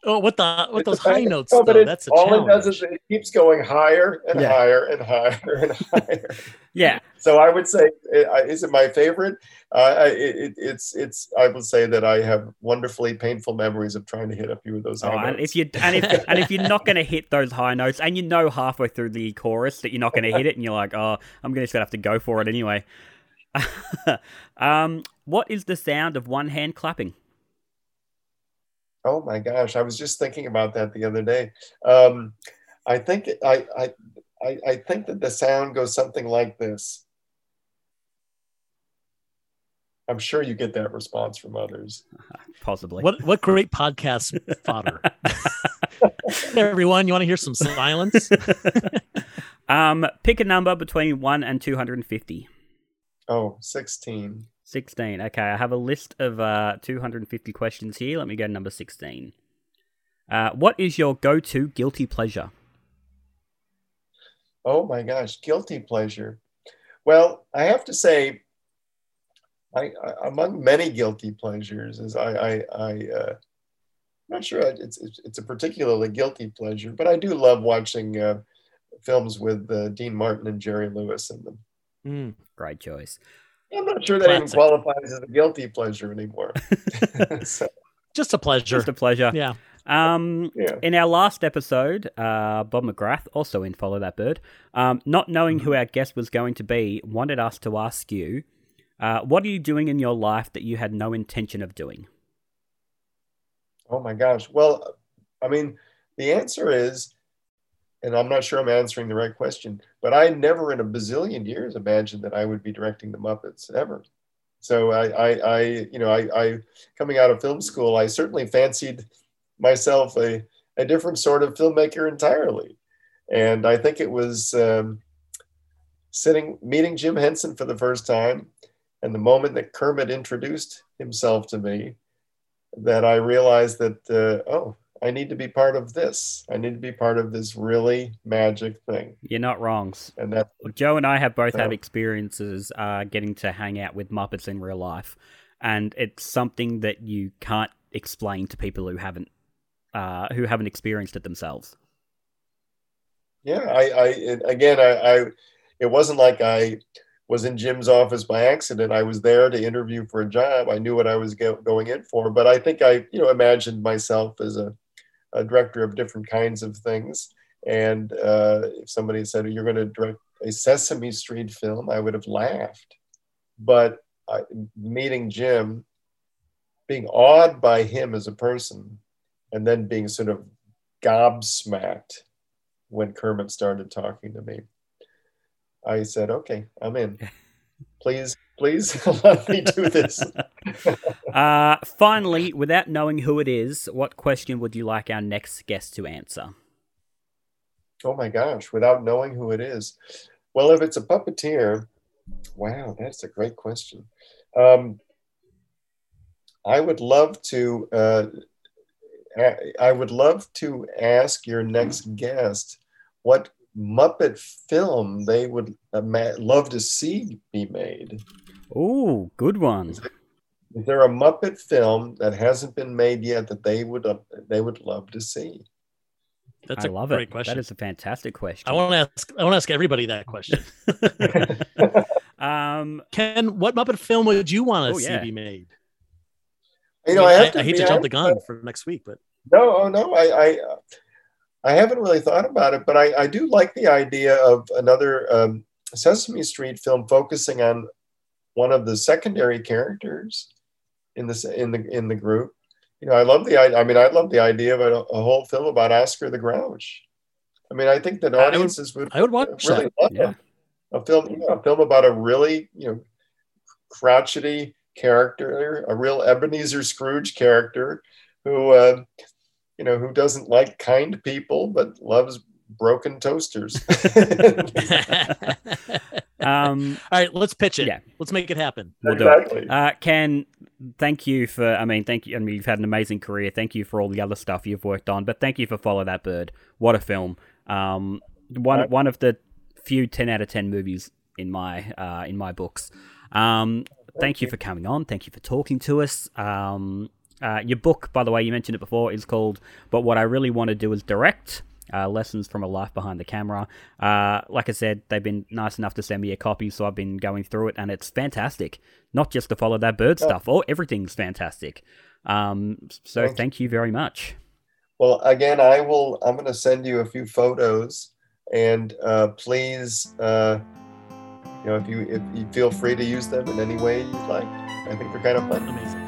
Speaker 2: Oh, what the what those high notes
Speaker 3: No,
Speaker 2: though?
Speaker 3: it-
Speaker 2: That's a
Speaker 3: all
Speaker 2: challenge.
Speaker 3: it does is it keeps going higher and
Speaker 1: Yeah.
Speaker 3: higher and higher and higher. <laughs>
Speaker 1: Yeah,
Speaker 3: so I would say, uh, is it my favorite? Uh, I- it, it, it's it's. I would say that I have wonderfully painful memories of trying to hit a few of those.
Speaker 1: Oh,
Speaker 3: high
Speaker 1: and
Speaker 3: notes.
Speaker 1: if you and if <laughs> and if you're not going to hit those high notes, and you know halfway through the chorus that you're not going to hit it, and you're like, oh, I'm going to have to go for it anyway. <laughs> um, what is the sound of one hand clapping?
Speaker 3: Oh my gosh, I was just thinking about that the other day. Um, I think I, I I I think that the sound goes something like this. I'm sure you get that response from others. <laughs>
Speaker 1: Possibly.
Speaker 2: What what great podcast fodder. <laughs> hey everyone, you want to hear some silence? <laughs>
Speaker 1: um, pick a number between one and two hundred and fifty.
Speaker 3: Oh, 16.
Speaker 1: 16. Okay, I have a list of uh, 250 questions here. Let me go to number 16. Uh, what is your go to guilty pleasure?
Speaker 3: Oh my gosh, guilty pleasure. Well, I have to say, I, I among many guilty pleasures is I I, I uh, I'm not sure it's, it's it's a particularly guilty pleasure, but I do love watching uh, films with uh, Dean Martin and Jerry Lewis in them.
Speaker 2: Mm.
Speaker 1: Great choice.
Speaker 3: I'm not sure that even qualifies as a guilty pleasure anymore. <laughs> <laughs> so,
Speaker 2: Just a pleasure.
Speaker 1: Just a pleasure.
Speaker 2: yeah.
Speaker 1: Um,
Speaker 3: yeah.
Speaker 1: in our last episode, uh, Bob McGrath, also in Follow That Bird, um, not knowing who our guest was going to be, wanted us to ask you, uh, what are you doing in your life that you had no intention of doing?
Speaker 3: Oh my gosh. Well, I mean, the answer is, and I'm not sure I'm answering the right question, but I never in a bazillion years imagined that I would be directing the Muppets ever. So I, I, I you know, I, I, coming out of film school, I certainly fancied myself a, a different sort of filmmaker entirely. And I think it was um, sitting, meeting Jim Henson for the first time, and the moment that Kermit introduced himself to me, that I realized that, uh, oh, I need to be part of this. I need to be part of this really magic thing.
Speaker 1: You're not wrong.
Speaker 3: And that,
Speaker 1: Joe and I have both had experiences uh, getting to hang out with Muppets in real life, and it's something that you can't explain to people who haven't uh, who haven't experienced it themselves.
Speaker 3: yeah, I, I it- again, I, I, it wasn't like I was in Jim's office by accident. I was there to interview for a job. I knew what I was go- going in for, but I think I, you know, imagined myself as a, a director of different kinds of things. And uh, if somebody said you're going to direct a Sesame Street film, I would have laughed. But I, meeting Jim, being awed by him as a person, and then being sort of gobsmacked when Kermit started talking to me. I said, okay, I'm in. <laughs> Please, please <laughs> let me do this. <laughs>
Speaker 1: uh, finally, without knowing who it is, what question would you like our next guest to answer?
Speaker 3: Oh my gosh, without knowing who it is. Well, if it's a puppeteer, wow, that's a great question. Um, I would love to. Uh, I would love to ask your next guest what Muppet film they would love to see be made.
Speaker 1: Oh, good one.
Speaker 3: Is there a Muppet film that hasn't been made yet that they would uh, they would love to see?
Speaker 2: That's
Speaker 1: I
Speaker 2: a
Speaker 1: love
Speaker 2: great
Speaker 1: it.
Speaker 2: question.
Speaker 1: That is a fantastic question.
Speaker 2: I want to ask. I want to ask everybody that question. <laughs> <laughs>
Speaker 1: um,
Speaker 2: Ken, what Muppet film would you want to
Speaker 1: Oh,
Speaker 2: see
Speaker 1: yeah.
Speaker 2: be made?
Speaker 3: You know,
Speaker 2: I,
Speaker 3: I,
Speaker 2: mean,
Speaker 3: have to
Speaker 2: I hate
Speaker 3: be
Speaker 2: to jump the
Speaker 3: honest,
Speaker 2: gun for next week, but
Speaker 3: No, oh no, I, I, uh, I haven't really thought about it, but I, I do like the idea of another um, Sesame Street film focusing on one of the secondary characters in this in the in the group. You know, I love the I, I mean, I love the idea of a, a whole film about Oscar the Grouch. I mean, I think that
Speaker 2: I would-
Speaker 3: audiences would,
Speaker 2: I would watch
Speaker 3: really
Speaker 2: that.
Speaker 3: love
Speaker 1: yeah.
Speaker 3: a film, you know, a film about a really, you know, crotchety character, a real Ebenezer Scrooge character who, uh, you know, who doesn't like kind people but loves broken toasters. <laughs> <laughs>
Speaker 1: Um,
Speaker 2: all right, let's pitch it.
Speaker 1: Yeah.
Speaker 2: Let's make it happen.
Speaker 1: we'll do it. Uh, Ken, thank you for. I mean, thank you. I mean, you've had an amazing career. Thank you for all the other stuff you've worked on. But thank you for Follow That Bird. What a film! Um, one
Speaker 3: Right.
Speaker 1: one of the few ten out of ten movies in my uh, in my books. Um, thank you for coming on. Thank you for talking to us. Um, uh, your book, by the way, you mentioned it before, is called "But What I Really Want to Do Is Direct." Uh, lessons from a life behind the camera. Uh, like I said, they've been nice enough to send me a copy, so I've been going through it, and it's fantastic. Not just to follow that bird stuff, or everything's fantastic. Um, so
Speaker 3: Thank you.
Speaker 1: thank you very much.
Speaker 3: Well, again, I will. I'm going to send you a few photos, and uh, please, uh, you know, if you if you feel free to use them in any way you'd like. I think they're kind of fun.
Speaker 2: Amazing.